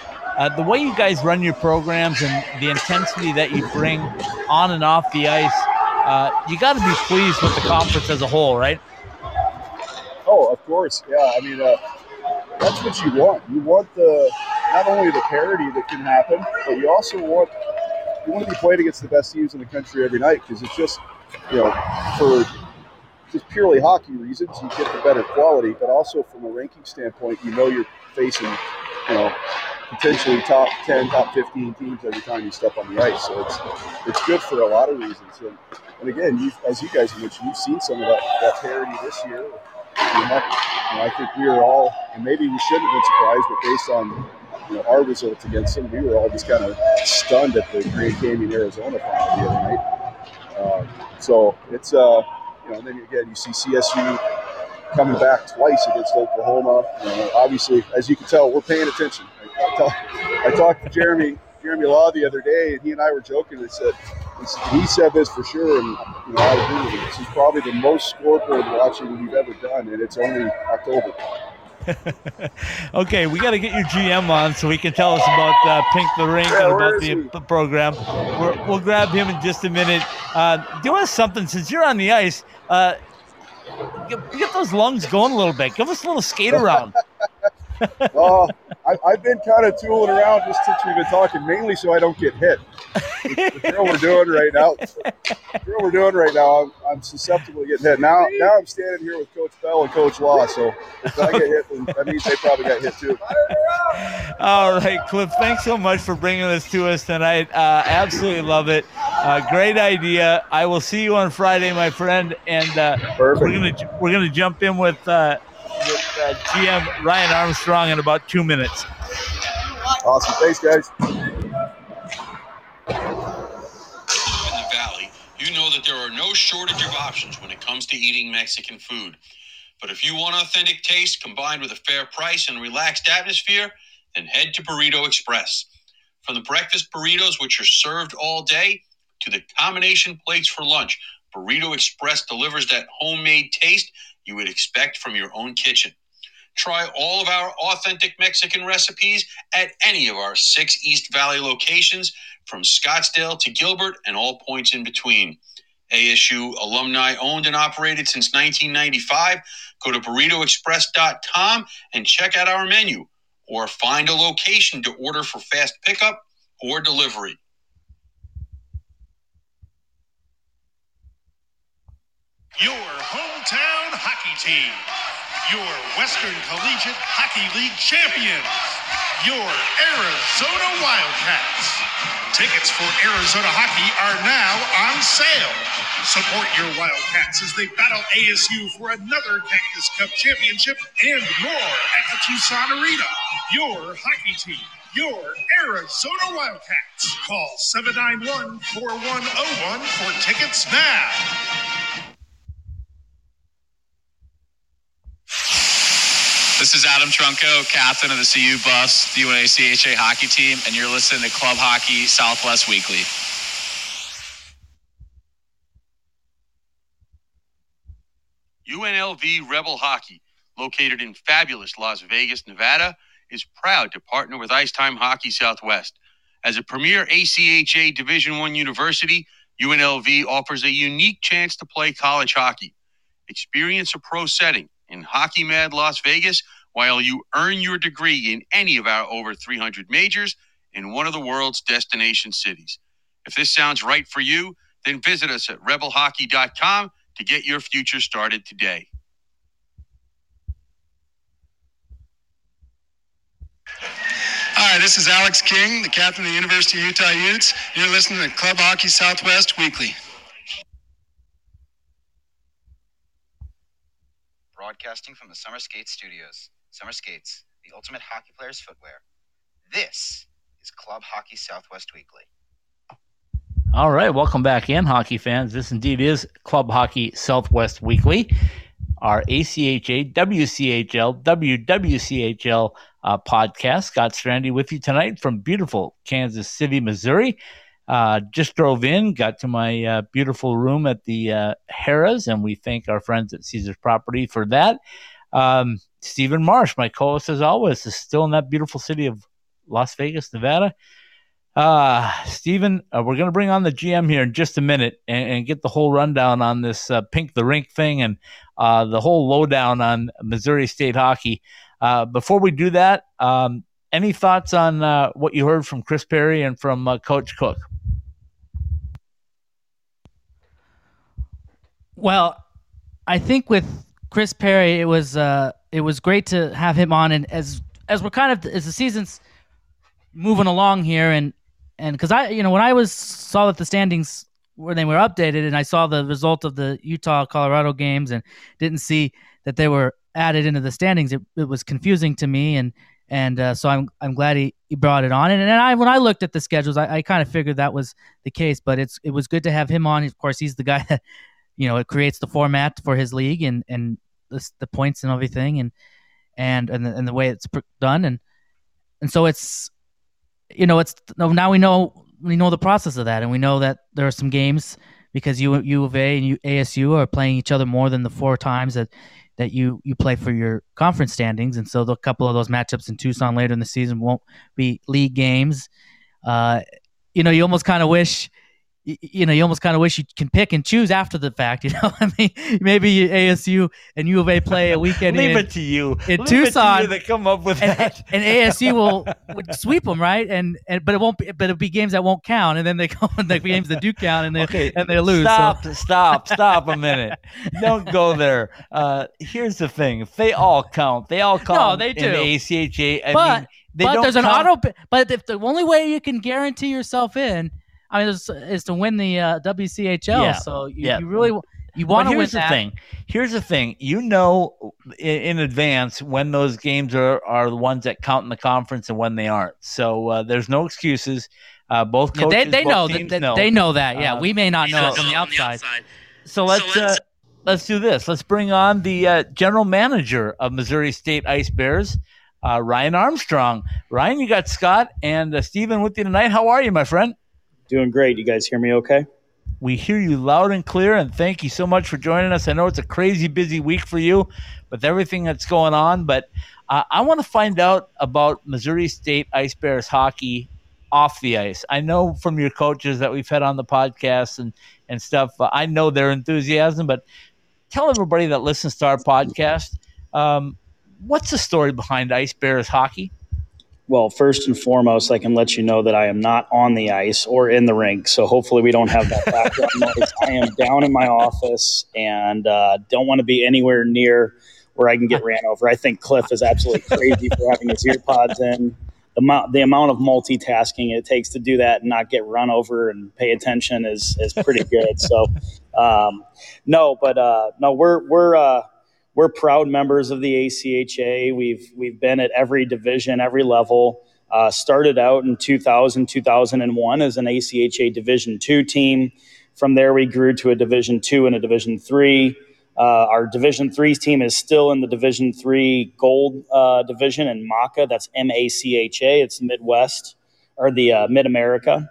the way you guys run your programs and the intensity that you bring on and off the ice, you got to be pleased with the conference as a whole, right? Oh, of course. Yeah. I mean, uh, that's what you want. You want the not only the parity that can happen, but you also want you want to be playing against the best teams in the country every night because it's just you know for just purely hockey reasons you get the better quality, but also from a ranking standpoint, you know you're facing you know potentially top 10, top 15 teams every time you step on the ice. So it's it's good for a lot of reasons. And, and again, as you guys mentioned, you've seen some of that, that parity this year you know, I think we were all, and maybe we shouldn't have been surprised, but based on you know, our results against them, we were all just kind of stunned at the Grand Canyon, Arizona final the other night. Uh, so it's, uh, you know, and then again, you see CSU coming back twice against Oklahoma. You know, obviously, as you can tell, we're paying attention. I, I, talk, I talked to Jeremy Jeremy Law the other day, and he and I were joking. And said he said this for sure, and you know, I agree with him. This is probably the most scoreboard watching we've ever done, and it's only October. okay, we got to get your GM on so he can tell us about uh, Pink the Rink yeah, and about the he? program. we will grab him in just a minute. Uh, do us something since you're on the ice. Uh, get, get those lungs going a little bit. Give us a little skate around. oh, I, have been kind of tooling around just since we've been talking, mainly so I don't get hit. the drill we're doing right now, the drill we're doing right now, I'm, I'm, susceptible to getting hit. Now, now I'm standing here with Coach Bell and Coach Law, so if I get hit, then that means they probably got hit too. All right, Cliff. Thanks so much for bringing this to us tonight. Uh, absolutely love it. Uh, great idea. I will see you on Friday, my friend, and uh, we're gonna we're gonna jump in with uh, with uh, GM Ryan Armstrong in about two minutes. Awesome. Thanks, guys. In the Valley, you know that there are no shortage of options when it comes to eating Mexican food. But if you want authentic taste combined with a fair price and relaxed atmosphere, then head to Burrito Express. From the breakfast burritos, which are served all day, to the combination plates for lunch, Burrito Express delivers that homemade taste you would expect from your own kitchen. Try all of our authentic Mexican recipes at any of our six East Valley locations, from Scottsdale to Gilbert and all points in between. ASU alumni owned and operated since 1995. Go to burritoexpress.com and check out our menu or find a location to order for fast pickup or delivery. Your hometown hockey team. Your Western Collegiate Hockey League champions. your Arizona Wildcats. Tickets for Arizona hockey are now on sale. Support your Wildcats as they battle ASU for another Cactus Cup championship and more at the Tucson Arena. Your hockey team, your Arizona Wildcats. Call 791 4101 for tickets now. This is Adam Trunco, captain of the CU Buffs, the UNACHA hockey team, and you're listening to Club Hockey Southwest Weekly. UNLV Rebel Hockey, located in fabulous Las Vegas, Nevada, is proud to partner with Ice Time Hockey Southwest. As a premier ACHA Division One university, UNLV offers a unique chance to play college hockey. Experience a pro setting in Hockey Mad Las Vegas while you earn your degree in any of our over 300 majors in one of the world's destination cities. If this sounds right for you, then visit us at rebelhockey.com to get your future started today. Hi, this is Alex King, the captain of the University of Utah Utes. You're listening to Club Hockey Southwest Weekly. Broadcasting from the Summer Skates Studios. Summer Skates, the ultimate hockey player's footwear. This is Club Hockey Southwest Weekly. All right, welcome back in, hockey fans. This indeed is Club Hockey Southwest Weekly, our ACHA, WCHL, WWCHL uh, podcast. Scott Strandy with you tonight from beautiful Kansas City, Missouri. Uh, just drove in, got to my uh, beautiful room at the uh, Harrah's, and we thank our friends at Caesar's Property for that. Um, Stephen Marsh, my co-host as always, is still in that beautiful city of Las Vegas, Nevada. Uh, Stephen, uh, we're going to bring on the GM here in just a minute and, and get the whole rundown on this uh, Pink the Rink thing and uh, the whole lowdown on Missouri State hockey. Uh, before we do that, um, any thoughts on uh, what you heard from Chris Perry and from uh, Coach Cook? Well, I think with Chris Perry, it was it was great to have him on, and as as we're kind of as the season's moving along here, and and because I you know when I was saw that the standings where they were updated, and I saw the result of the Utah Colorado games, and didn't see that they were added into the standings, it, it was confusing to me, and and uh, so I'm I'm glad he, he brought it on. And, and I when I looked at the schedules, I, I kind of figured that was the case. But it's it was good to have him on. Of course, he's the guy that you know it creates the format for his league and and the, the points and everything, and and and the, and the way it's done. And and so it's you know it's now we know we know the process of that, and we know that there are some games because you U of A and U, ASU are playing each other more than the four times that that you you play for your conference standings, and so the couple of those matchups in Tucson later in the season won't be league games. Uh, you know, you almost kind of wish. You know, you almost kind of wish you can pick and choose after the fact. You know, I mean, maybe ASU and U of A play a weekend. Leave in, it to you. in Leave Tucson. it to you come up with and, that. and ASU will would sweep them, right? And, and but it won't be, but it'll be games that won't count, and then they go and the games that do count, and they Okay, and they lose. so- Stop, stop, stop a minute. Don't go there. Uh, here's the thing: if they all count, they all count. No, they in do. ACHA. I but mean, they but don't there's an count- auto. But if the only way you can guarantee yourself in, I mean, is, is to win the uh, WCHL. Yeah, So you, yeah. you really you want to win here's the that. thing. Here's the thing. You know in, in advance when those games are, are the ones that count in the conference and when they aren't. So uh, there's no excuses. Uh, both Yeah, coaches, they they both know teams that know. they know that. Yeah, Uh, we may not know so- it from the outside. So let's uh, let's do this. Let's bring on the uh, general manager of Missouri State Ice Bears, uh, Ryan Armstrong. Ryan, you got Scott and uh, Stephen with you tonight. How are you, my friend? Doing great. You guys hear me okay? We hear you loud and clear, and thank you so much for joining us. I know it's a crazy busy week for you with everything that's going on, but uh, I want to find out about Missouri State Ice Bears hockey off the ice. I know from your coaches that we've had on the podcast and and stuff. Uh, I know their enthusiasm, but tell everybody that listens to our podcast um, what's the story behind Ice Bears hockey. Well, first and foremost, I can let you know that I am not on the ice or in the rink, so hopefully we don't have that background noise. I am down in my office and uh, don't want to be anywhere near where I can get ran over. I think Cliff is absolutely crazy for having his ear pods in. the, amount the amount of multitasking it takes to do that and not get run over and pay attention is, is pretty good. so, um, no, but uh, no, we're we're uh, we're proud members of the ACHA. We've we've been at every division, every level. Uh, started out in 2000, 2001 as an ACHA Division two team. From there, we grew to a Division two and a Division three. Uh, our Division three team is still in the Division three Gold uh, division in MACHA. That's M A C H A. It's Midwest or the uh, Mid America.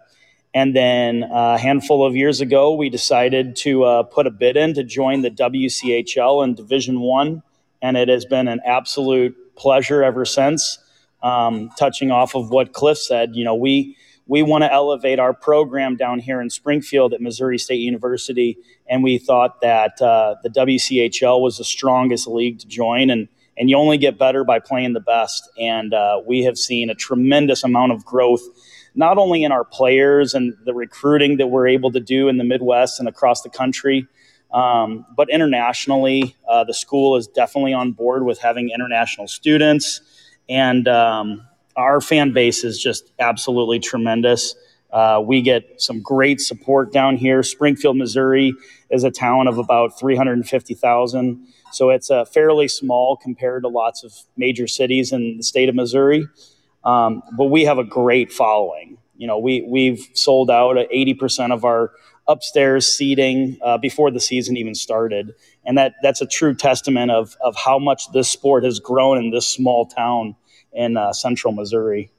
And then uh, a handful of years ago, we decided to uh, put a bid in to join the WCHL in Division One, and it has been an absolute pleasure ever since. Um, touching off of what Cliff said, you know, we we want to elevate our program down here in Springfield at Missouri State University, and we thought that uh, the WCHL was the strongest league to join, and and you only get better by playing the best. And uh, we have seen a tremendous amount of growth, not only in our players and the recruiting that we're able to do in the Midwest and across the country. Um, but internationally, uh, the school is definitely on board with having international students, and um, our fan base is just absolutely tremendous. Uh, we get some great support down here. Springfield, Missouri is a town of about 350,000. So it's uh, fairly small compared to lots of major cities in the state of Missouri. Um, but we have a great following. You know, we, we've sold out 80% of our upstairs seating uh, before the season even started. And that, that's a true testament of, of how much this sport has grown in this small town in uh, central Missouri.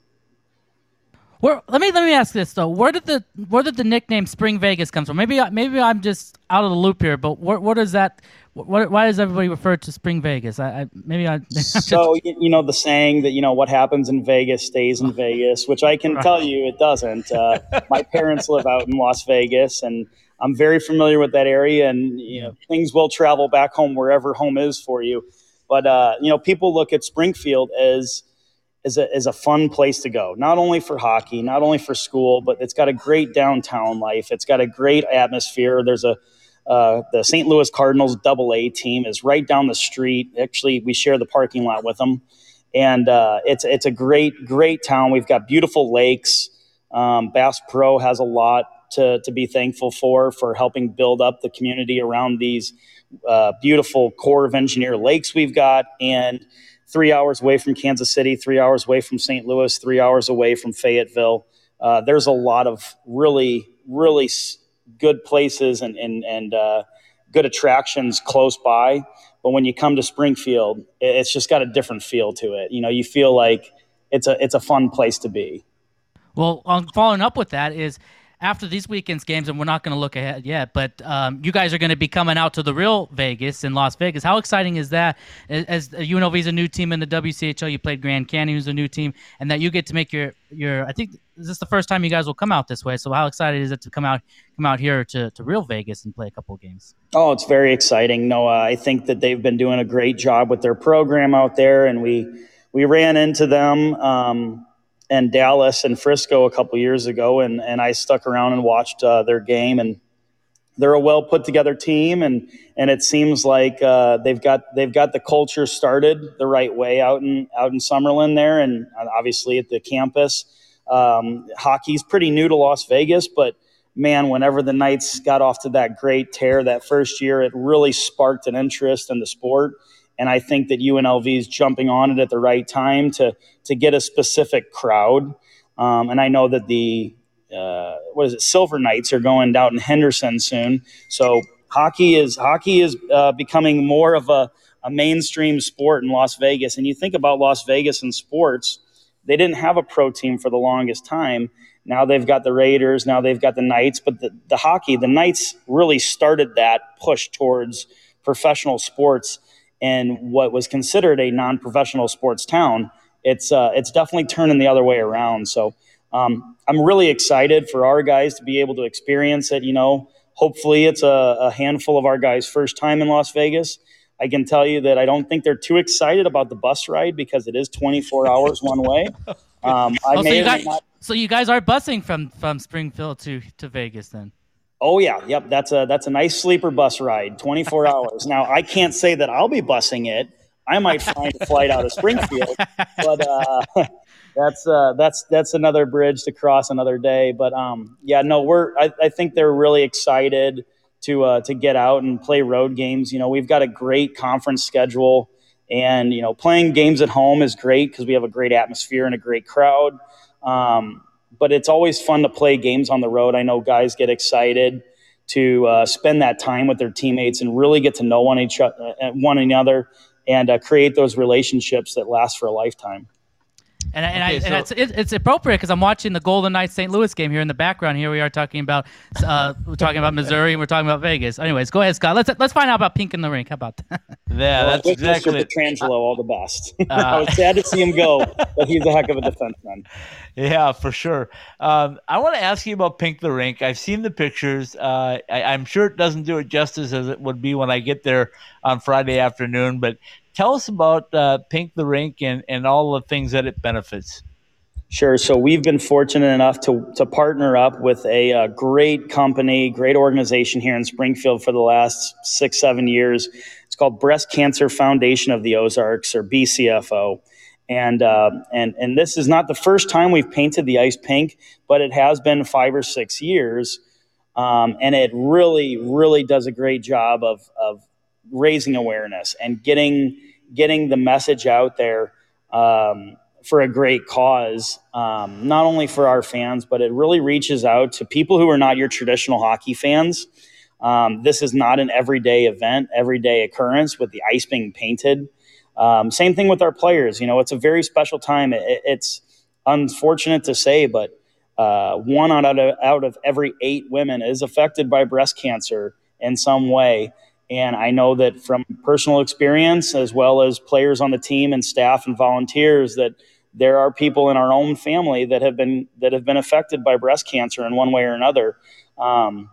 Where, let me let me ask this though. Where did the where did the nickname Spring Vegas come from? Maybe maybe I'm just out of the loop here, but what what is that? What, why does everybody refer to Spring Vegas? I, I maybe I. so you know the saying that you know what happens in Vegas stays in Vegas, which I can tell you it doesn't. Uh, my parents live out in Las Vegas, and I'm very familiar with that area, and you know things will travel back home wherever home is for you. But uh, you know people look at Springfield as is a, is a fun place to go, not only for hockey, not only for school, but it's got a great downtown life. It's got a great atmosphere. There's a uh, the St. Louis Cardinals Double A team is right down the street. Actually, we share the parking lot with them, and uh, it's it's a great great town. We've got beautiful lakes. Um, Bass Pro has a lot to to be thankful for for helping build up the community around these uh, beautiful Corps of Engineer lakes we've got, and three hours away from Kansas City, three hours away from St. Louis, three hours away from Fayetteville. Uh, there's a lot of really, really good places and, and, and uh, good attractions close by. But when you come to Springfield, it's just got a different feel to it. You know, you feel like it's a, it's a fun place to be. Well, um, following up with that is after these weekend's games, and we're not going to look ahead yet, but um, you guys are going to be coming out to the real Vegas in Las Vegas. How exciting is that? As, UNLV is a new team in the WCHL, you played Grand Canyon, who's a new team, and that you get to make your your. I think is this the first time you guys will come out this way? So how excited is it to come out come out here to, to real Vegas and play a couple of games? Oh, it's very exciting. Noah, I think that they've been doing a great job with their program out there, and we we ran into them. Um, and Dallas and Frisco a couple years ago, and and I stuck around and watched uh, their game, and they're a well put together team, and and it seems like uh, they've got they've got the culture started the right way out in out in Summerlin there, and obviously at the campus. Um, hockey's pretty new to Las Vegas, but man, whenever the Knights got off to that great tear that first year, it really sparked an interest in the sport. And I think that UNLV is jumping on it at the right time to to get a specific crowd. Um, and I know that the uh, what is it, Silver Knights are going down in Henderson soon. So hockey is hockey is uh, becoming more of a, a mainstream sport in Las Vegas. And you think about Las Vegas and sports, they didn't have a pro team for the longest time. Now they've got the Raiders. Now they've got the Knights. But the, the hockey, the Knights really started that push towards professional sports in what was considered a non-professional sports town, it's uh, it's definitely turning the other way around. So um, I'm really excited for our guys to be able to experience it. You know, hopefully it's a, a, handful of our guys' first time in Las Vegas. I can tell you that I don't think they're too excited about the bus ride because it is 24 hours one way. Um, oh, so, you guys, not- so you guys are busing from from Springfield to to Vegas then? Oh yeah, yep. That's a that's a nice sleeper bus ride, 24 hours. Now I can't say that I'll be busing it. I might find a flight out of Springfield, but uh, that's uh, that's that's another bridge to cross another day. But um, yeah, no, we're I, I think they're really excited to uh, to get out and play road games. You know, we've got a great conference schedule, and you know, playing games at home is great because we have a great atmosphere and a great crowd. Um, but it's always fun to play games on the road. I know guys get excited to uh, spend that time with their teammates and really get to know one each uh, one another and uh, create those relationships that last for a lifetime. And, and, okay, I, so, and it's, it, it's appropriate because I'm watching the Golden Knights St. Louis game here in the background. Here we are talking about uh, we're talking about Missouri and we're talking about Vegas. Anyways, go ahead, Scott. Let's let's find out about Pink in the Rink. How about that? Yeah, well, that's exactly. Mr. Pietrangelo, all the best. Uh, I was sad to see him go, but he's a heck of a defenseman. Yeah, for sure. Um, I want to ask you about Pink the Rink. I've seen the pictures. Uh, I, I'm sure it doesn't do it justice as it would be when I get there on Friday afternoon, but tell us about uh, Pink the Rink and, and all the things that it benefits. Sure. So we've been fortunate enough to, to partner up with a, a, uh, great company, great organization here in Springfield for the last six, seven years. It's called Breast Cancer Foundation of the Ozarks, or BCFO. And, uh, and, and this is not the first time we've painted the ice pink, but it has been five or six years. Um, and it really, really does a great job of, of raising awareness and getting, getting the message out there. Um, for a great cause, um, not only for our fans, but it really reaches out to people who are not your traditional hockey fans. Um, this is not an everyday event, everyday occurrence with the ice being painted. Um, same thing with our players. You know, it's a very special time. It, it's unfortunate to say, but uh, one out of, out of every eight women is affected by breast cancer in some way. And I know that from personal experience, as well as players on the team and staff and volunteers, that there are people in our own family that have been that have been affected by breast cancer in one way or another. Um,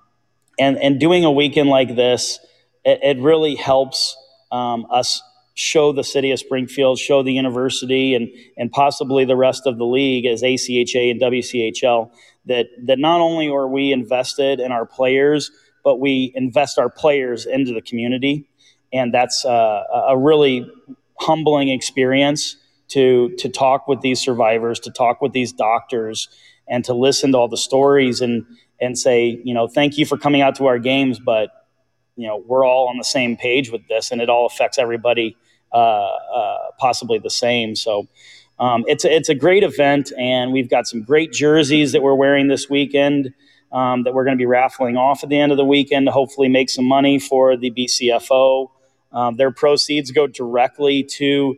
and and doing a weekend like this, it, it really helps um, us show the city of Springfield, show the university, and and possibly the rest of the league as ACHA and WCHL that that not only are we invested in our players, but we invest our players into the community, and that's uh, a really humbling experience to to talk with these survivors, to talk with these doctors, and to listen to all the stories and and say, you know, thank you for coming out to our games, but you know, we're all on the same page with this, and it all affects everybody uh, uh, possibly the same. So. Um, it's a, it's a great event, and we've got some great jerseys that we're wearing this weekend um, that we're going to be raffling off at the end of the weekend to hopefully make some money for the BCFO. Um, their proceeds go directly to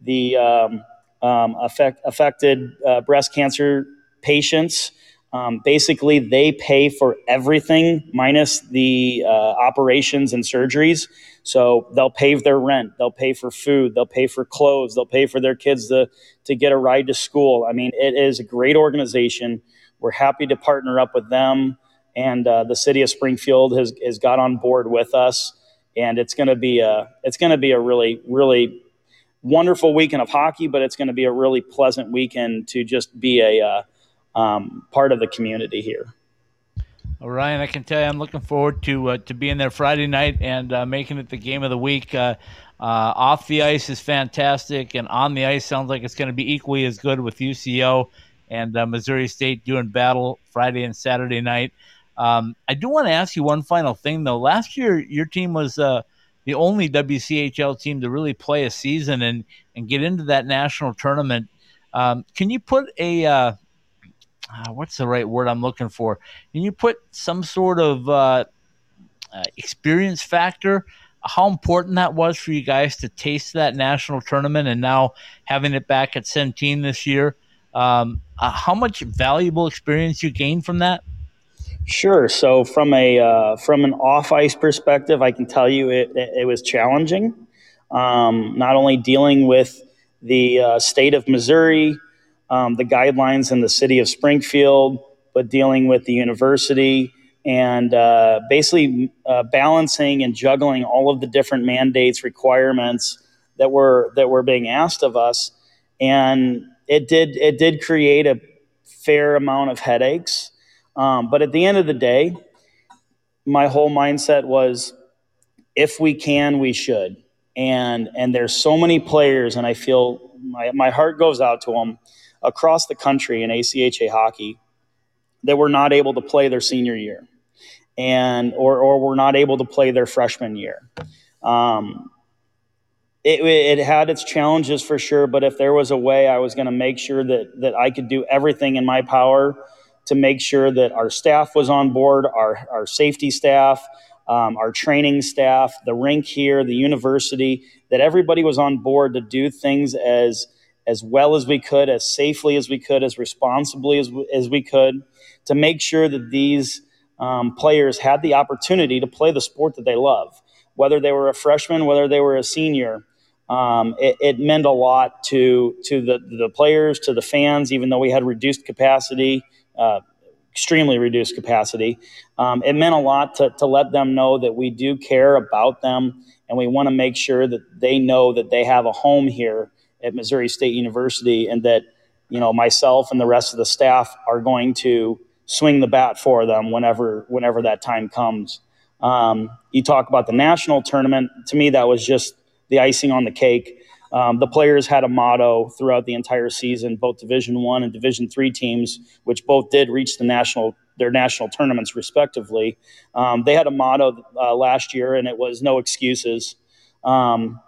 the um, um, affect, affected uh, breast cancer patients. Um, basically, they pay for everything minus the uh, operations and surgeries. So they'll pay their rent, they'll pay for food, they'll pay for clothes, they'll pay for their kids to, to get a ride to school. I mean, it is a great organization. We're happy to partner up with them, and uh, the city of Springfield has, has got on board with us. And it's going to be a it's going to be a really really wonderful weekend of hockey, but it's going to be a really pleasant weekend to just be a uh, um, part of the community here. Well, Ryan, I can tell you, I'm looking forward to uh, to being there Friday night and uh, making it the game of the week. Uh, uh, off the ice is fantastic, and on the ice sounds like it's going to be equally as good with UCO and uh, Missouri State doing battle Friday and Saturday night. Um, I do want to ask you one final thing, though. Last year, your team was the only WCHL team to really play a season and and get into that national tournament. Um, can you put a uh, uh, what's the right word I'm looking for? Can you put some sort of uh, uh experience factor? How important that was for you guys to taste that national tournament, and now having it back at Centene this year. Um, uh, how much valuable experience you gained from that? Sure. So from a uh, from an off ice perspective, I can tell you it, it, it was challenging. Um, not only dealing with the uh, state of Missouri, um, the guidelines in the city of Springfield, but dealing with the university and uh, basically uh, balancing and juggling all of the different mandates, requirements that were that were being asked of us, and it did it did create a fair amount of headaches. Um, but at the end of the day, my whole mindset was if we can, we should. And, and there's so many players, and I feel my, my heart goes out to them across the country in ACHA hockey that were not able to play their senior year and or, or were not able to play their freshman year. Um, it, it had its challenges for sure, but if there was a way, I was going to make sure that that I could do everything in my power to make sure that our staff was on board, our our safety staff, um, our training staff, the rink here, the university, that everybody was on board to do things as as well as we could, as safely as we could, as responsibly as, as we could, to make sure that these um, players had the opportunity to play the sport that they love, whether they were a freshman, whether they were a senior. Um, it, it, meant a lot to to the the players, to the fans, even though we had reduced capacity. Uh, extremely reduced capacity. Um, it meant a lot to, to let them know that we do care about them and we want to make sure that they know that they have a home here at Missouri State University and that, you know, myself and the rest of the staff are going to swing the bat for them whenever, whenever that time comes. Um, you talk about the national tournament. To me, that was just the icing on the cake. Um, the players had a motto throughout the entire season. Both Division One and Division Three teams, which both did reach the national their national tournaments respectively, um, they had a motto uh, last year, and it was "No excuses." Um,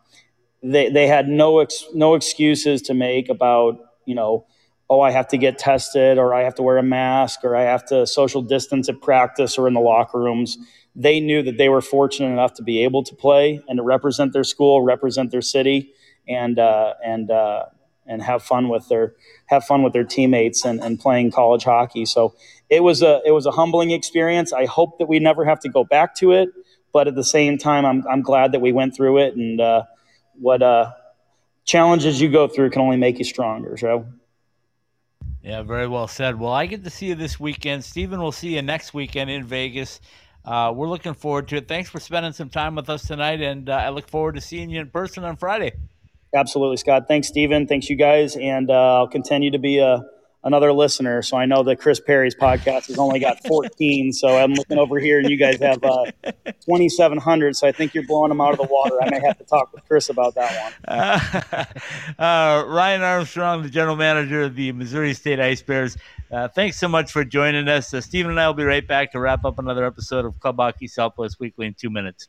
they they had no ex, no excuses to make about you know oh I have to get tested or I have to wear a mask or I have to social distance at practice or in the locker rooms. They knew that they were fortunate enough to be able to play and to represent their school, represent their city and uh, and uh, and have fun with their have fun with their teammates and, and playing college hockey. So it was a it was a humbling experience. I hope that we never have to go back to it, but at the same time, I'm I'm glad that we went through it. And uh, what uh, challenges you go through can only make you stronger. So. Yeah, very well said. Well, I get to see you this weekend. Stephen will see you next weekend in Vegas. Uh, we're looking forward to it. Thanks for spending some time with us tonight, and uh, I look forward to seeing you in person on Friday. Absolutely, Scott. Thanks, Stephen. Thanks, you guys. And uh, I'll continue to be a, another listener. So I know that Chris Perry's podcast has only got 14. so I'm looking over here, and you guys have uh, 2,700. So I think you're blowing them out of the water. I may have to talk with Chris about that one. Uh, Ryan Armstrong, the general manager of the Missouri State Ice Bears. Uh, thanks so much for joining us. Uh, and I will be right back to wrap up another episode of Club Hockey Southwest Weekly in two minutes.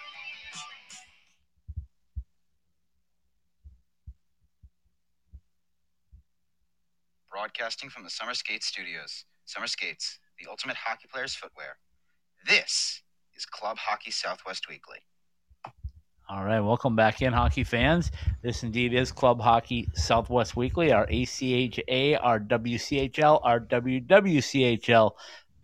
broadcasting from the Summer Skates Studios. Summer Skates, the ultimate hockey player's footwear. This is Club Hockey Southwest Weekly. All right, welcome back in, hockey fans. This indeed is Club Hockey Southwest Weekly, our ACHA, our WCHL, our WWCHL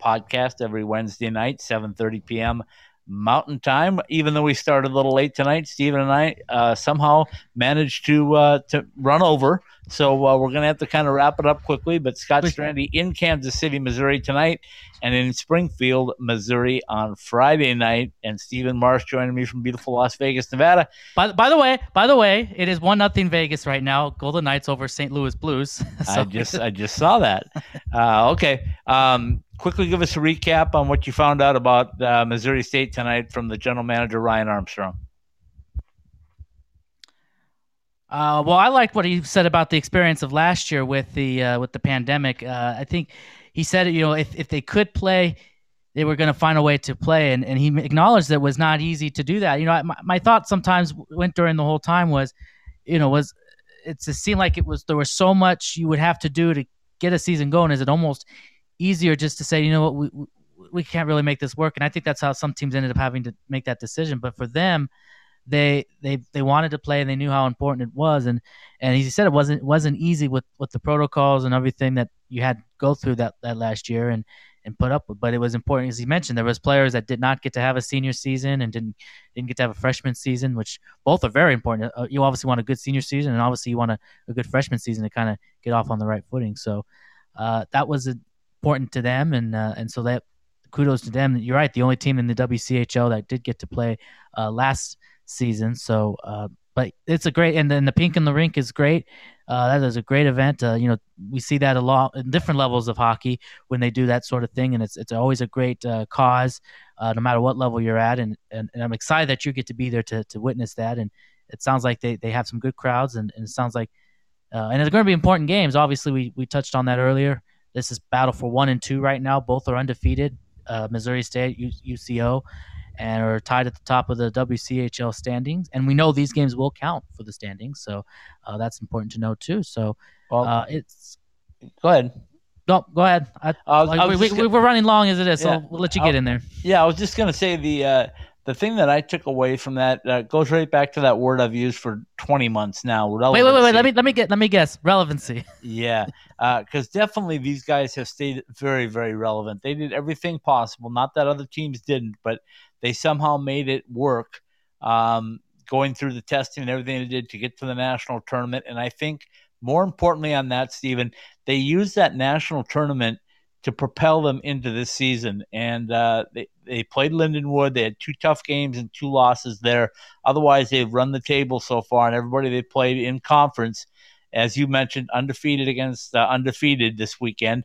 podcast every Wednesday night, 7.30 p.m. Mountain Time. Even though we started a little late tonight, Stephen and I uh, somehow managed to uh, to run over. So uh, we're going to have to kind of wrap it up quickly. But Scott Strandy in Kansas City, Missouri tonight, and in Springfield, Missouri on Friday night. And Stephen Marsh joining me from beautiful Las Vegas, Nevada. By, by the way, by the way, it is one nothing Vegas right now. Golden Knights over St. Louis Blues. so. I just I just saw that. Uh, okay. Um, quickly give us a recap on what you found out about uh, Missouri State tonight from the general manager Ryan Armstrong. Uh, well, I liked what he said about the experience of last year with the uh, with the pandemic. Uh, I think he said, you know, if if they could play, they were going to find a way to play, and, and he acknowledged that it was not easy to do that. You know, my, my thought sometimes went during the whole time was, you know, was it seemed like it was there was so much you would have to do to get a season going. Is it almost easier just to say, you know what, we, we can't really make this work. And I think that's how some teams ended up having to make that decision. But for them, they they they wanted to play and they knew how important it was. And and he said it wasn't wasn't easy with with the protocols and everything that you had go through that that last year and and put up with. But it was important, as he mentioned, there was players that did not get to have a senior season and didn't didn't get to have a freshman season, which both are very important. Uh, you obviously want a good senior season, and obviously you want a, a good freshman season to kind of get off on the right footing. So uh, that was important to them, and uh, and so that kudos to them. You're right, the only team in the WCHL that did get to play uh, last season. So, uh, but it's a great, and then the pink in the rink is great. Uh, that is a great event. Uh, you know, we see that a lot in different levels of hockey when they do that sort of thing, and it's it's always a great uh, cause, uh, no matter what level you're at. And, and, and I'm excited that you get to be there to, to witness that. And it sounds like they, they have some good crowds, and, and it sounds like uh, and it's going to be important games. Obviously, we we touched on that earlier. This is battle for one and two right now. Both are undefeated. Uh, Missouri State, U- UCO, and are tied at the top of the WCHL standings. And we know these games will count for the standings, so uh, that's important to know too. So Well, uh, it's go ahead. No, go ahead. I, I was- I was we, just we, gonna- we're running long as it is, so we'll let you get in there. Yeah, I was just gonna say the uh, the thing that I took away from that uh, goes right back to that word I've used for 20 months now. Wait, wait, wait, wait. Let me let me get let me guess. Relevancy. Yeah, because definitely these guys have stayed very, very relevant. They did everything possible. Not that other teams didn't, but they somehow made it work. Um, going through the testing and everything they did to get to the national tournament, and I think more importantly on that, Stephen, they used that national tournament to propel them into this season. And uh, they they played Lindenwood. They had two tough games and two losses there. Otherwise, they've run the table so far, and everybody they played in conference as you mentioned, undefeated against uh, undefeated this weekend.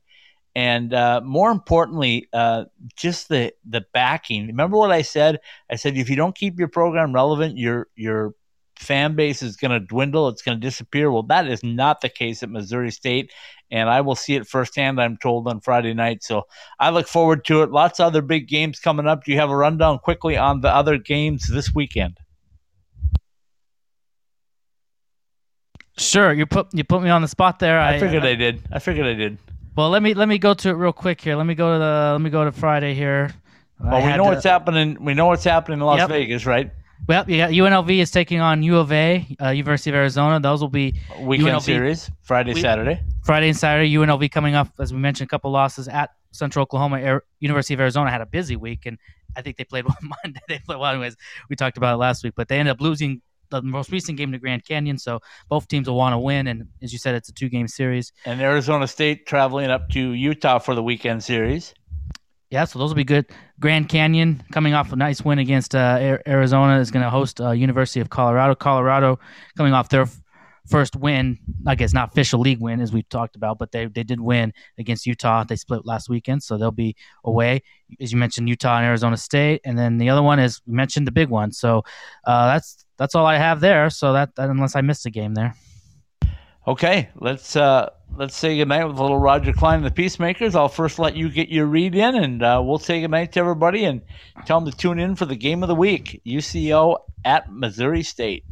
And uh, more importantly, uh, just the the backing. Remember what I said? I said if you don't keep your program relevant, your your fan base is going to dwindle. It's going to disappear. Well, that is not the case at Missouri State, and I will see it firsthand. I'm told on Friday night, so I look forward to it. Lots of other big games coming up. Do you have a rundown quickly on the other games this weekend? Sure, you put you put me on the spot there. I figured I did. I figured I did. Well, let me let me go to it real quick here. Let me go to the let me go to Friday here. I Well, we know to- what's happening. We know what's happening in Las Yep. Vegas, right? Well, yeah, UNLV is taking on U of A, uh, University of Arizona. Those will be Weekend UNLV series, Friday, We- Saturday. Friday and Saturday. UNLV coming off, as we mentioned, a couple losses at Central Oklahoma. Air, University of Arizona had a busy week, and I think they played one Monday. They played well, anyways. We talked about it last week, but they ended up losing the most recent game to Grand Canyon. So both teams will want to win, and as you said, it's a two-game series. And Arizona State traveling up to Utah for the weekend series. Yeah, so those will be good. Grand Canyon coming off a nice win against uh, Ar- Arizona is going to host uh, University of Colorado. Colorado coming off their f- first win, I guess not official league win as we talked about, but they they did win against Utah. They split last weekend, so they'll be away. As you mentioned, Utah and Arizona State, and then the other one is we mentioned the big one. So uh, that's that's all I have there. So that, that unless I missed a game there. Okay, let's uh let's say goodnight with a little Roger Clyne and the Peacemakers. I'll first let you get your read in, and uh, we'll say goodnight to everybody and tell them to tune in for the game of the week: UCO at Missouri State.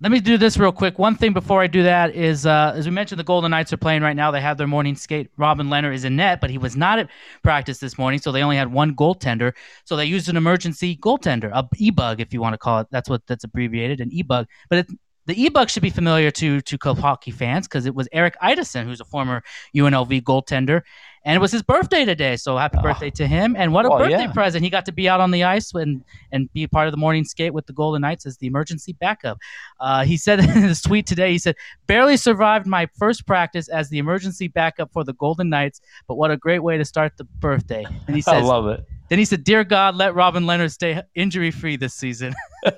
Let me do this real quick. One thing before I do that is, uh, as we mentioned, the Golden Knights are playing right now. They have their morning skate. Robin Lehner is in net, but he was not at practice this morning, so they only had one goaltender. So they used an emergency goaltender, a e-bug, if you want to call it. That's what that's abbreviated, an e-bug. But it, the e-bug should be familiar to to club hockey fans because it was Eric Idison, who's a former UNLV goaltender, and it was his birthday today. So happy birthday to him! And what a Well, birthday yeah. present! He got to be out on the ice and and be part of the morning skate with the Golden Knights as the emergency backup. Uh, he said in his tweet today, he said, barely survived my first practice as the emergency backup for the Golden Knights, but what a great way to start the birthday. And he I love it. then he said, Dear God, let Robin Lehner stay injury free this season.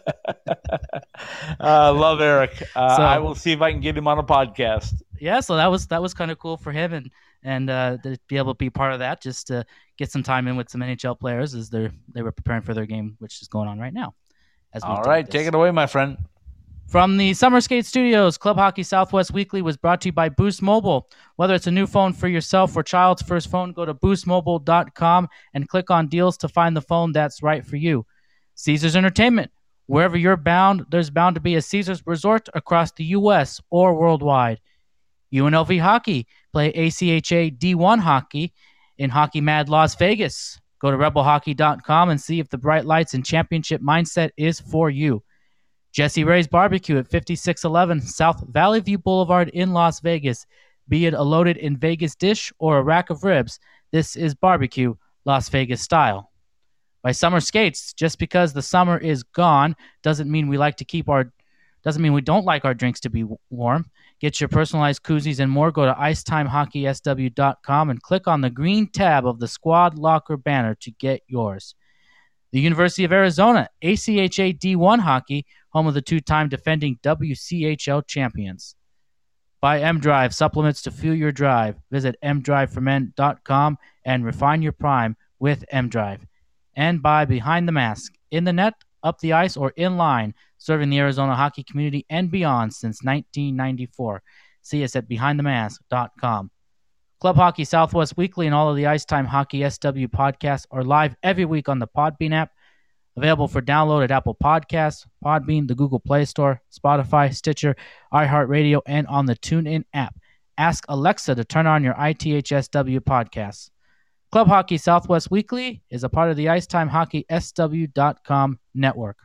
Uh, love Eric. Uh, So- I will see if I can get him on a podcast. yeah, so that was that was kind of cool for him and and uh, to be able to be part of that, just to get some time in with some NHL players as they they were preparing for their game, which is going on right now. All this. take it away, my friend. From the Summer Skate Studios, Club Hockey Southwest Weekly was brought to you by Boost Mobile. Whether it's a new phone for yourself or child's first phone, go to boostmobile.com and click on deals to find the phone that's right for you. Caesars Entertainment. Wherever you're bound, there's bound to be a Caesars resort across the U.S. or worldwide. UNLV Hockey. Play ACHA D1 hockey in Hockey Mad Las Vegas. Go to rebelhockey.com and see if the bright lights and championship mindset is for you. Jessie Rae's Barbecue at 5611 South Valley View Boulevard in Las Vegas. Be it a loaded in Vegas dish or a rack of ribs, this is barbecue Las Vegas style. By Summer Skates, just because the summer is gone doesn't mean we like to keep our doesn't mean we don't like our drinks to be warm. Get your personalized koozies and more. Go to icetimehockeysw.com and click on the green tab of the Squad Locker banner to get yours. The University of Arizona, ACHA D1 Hockey, home of the two time defending WCHL champions. Buy M Drive supplements to fuel your drive. Visit mdriveformen.com and refine your prime with M Drive. And by Behind the Mask, in the net, up the ice, or in line, serving the Arizona hockey community and beyond since 1994. See us at behindthemask.com. Club Hockey Southwest Weekly and all of the Ice Time Hockey SW podcasts are live every week on the Podbean app, available for download at Apple Podcasts, Podbean, the Google Play Store, Spotify, Stitcher, iHeartRadio, and on the TuneIn app. Ask Alexa to turn on your ITHSW podcasts. Club Hockey Southwest Weekly is a part of the Icetime Hockey SW.com network.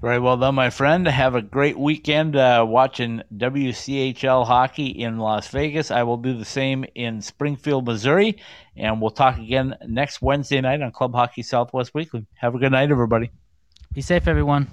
Very well done, my friend. Have a great weekend uh, watching WCHL hockey in Las Vegas. I will do the same in Springfield, Missouri. And we'll talk again next Wednesday night on Club Hockey Southwest Weekly. Have a good night, everybody. Be safe, everyone.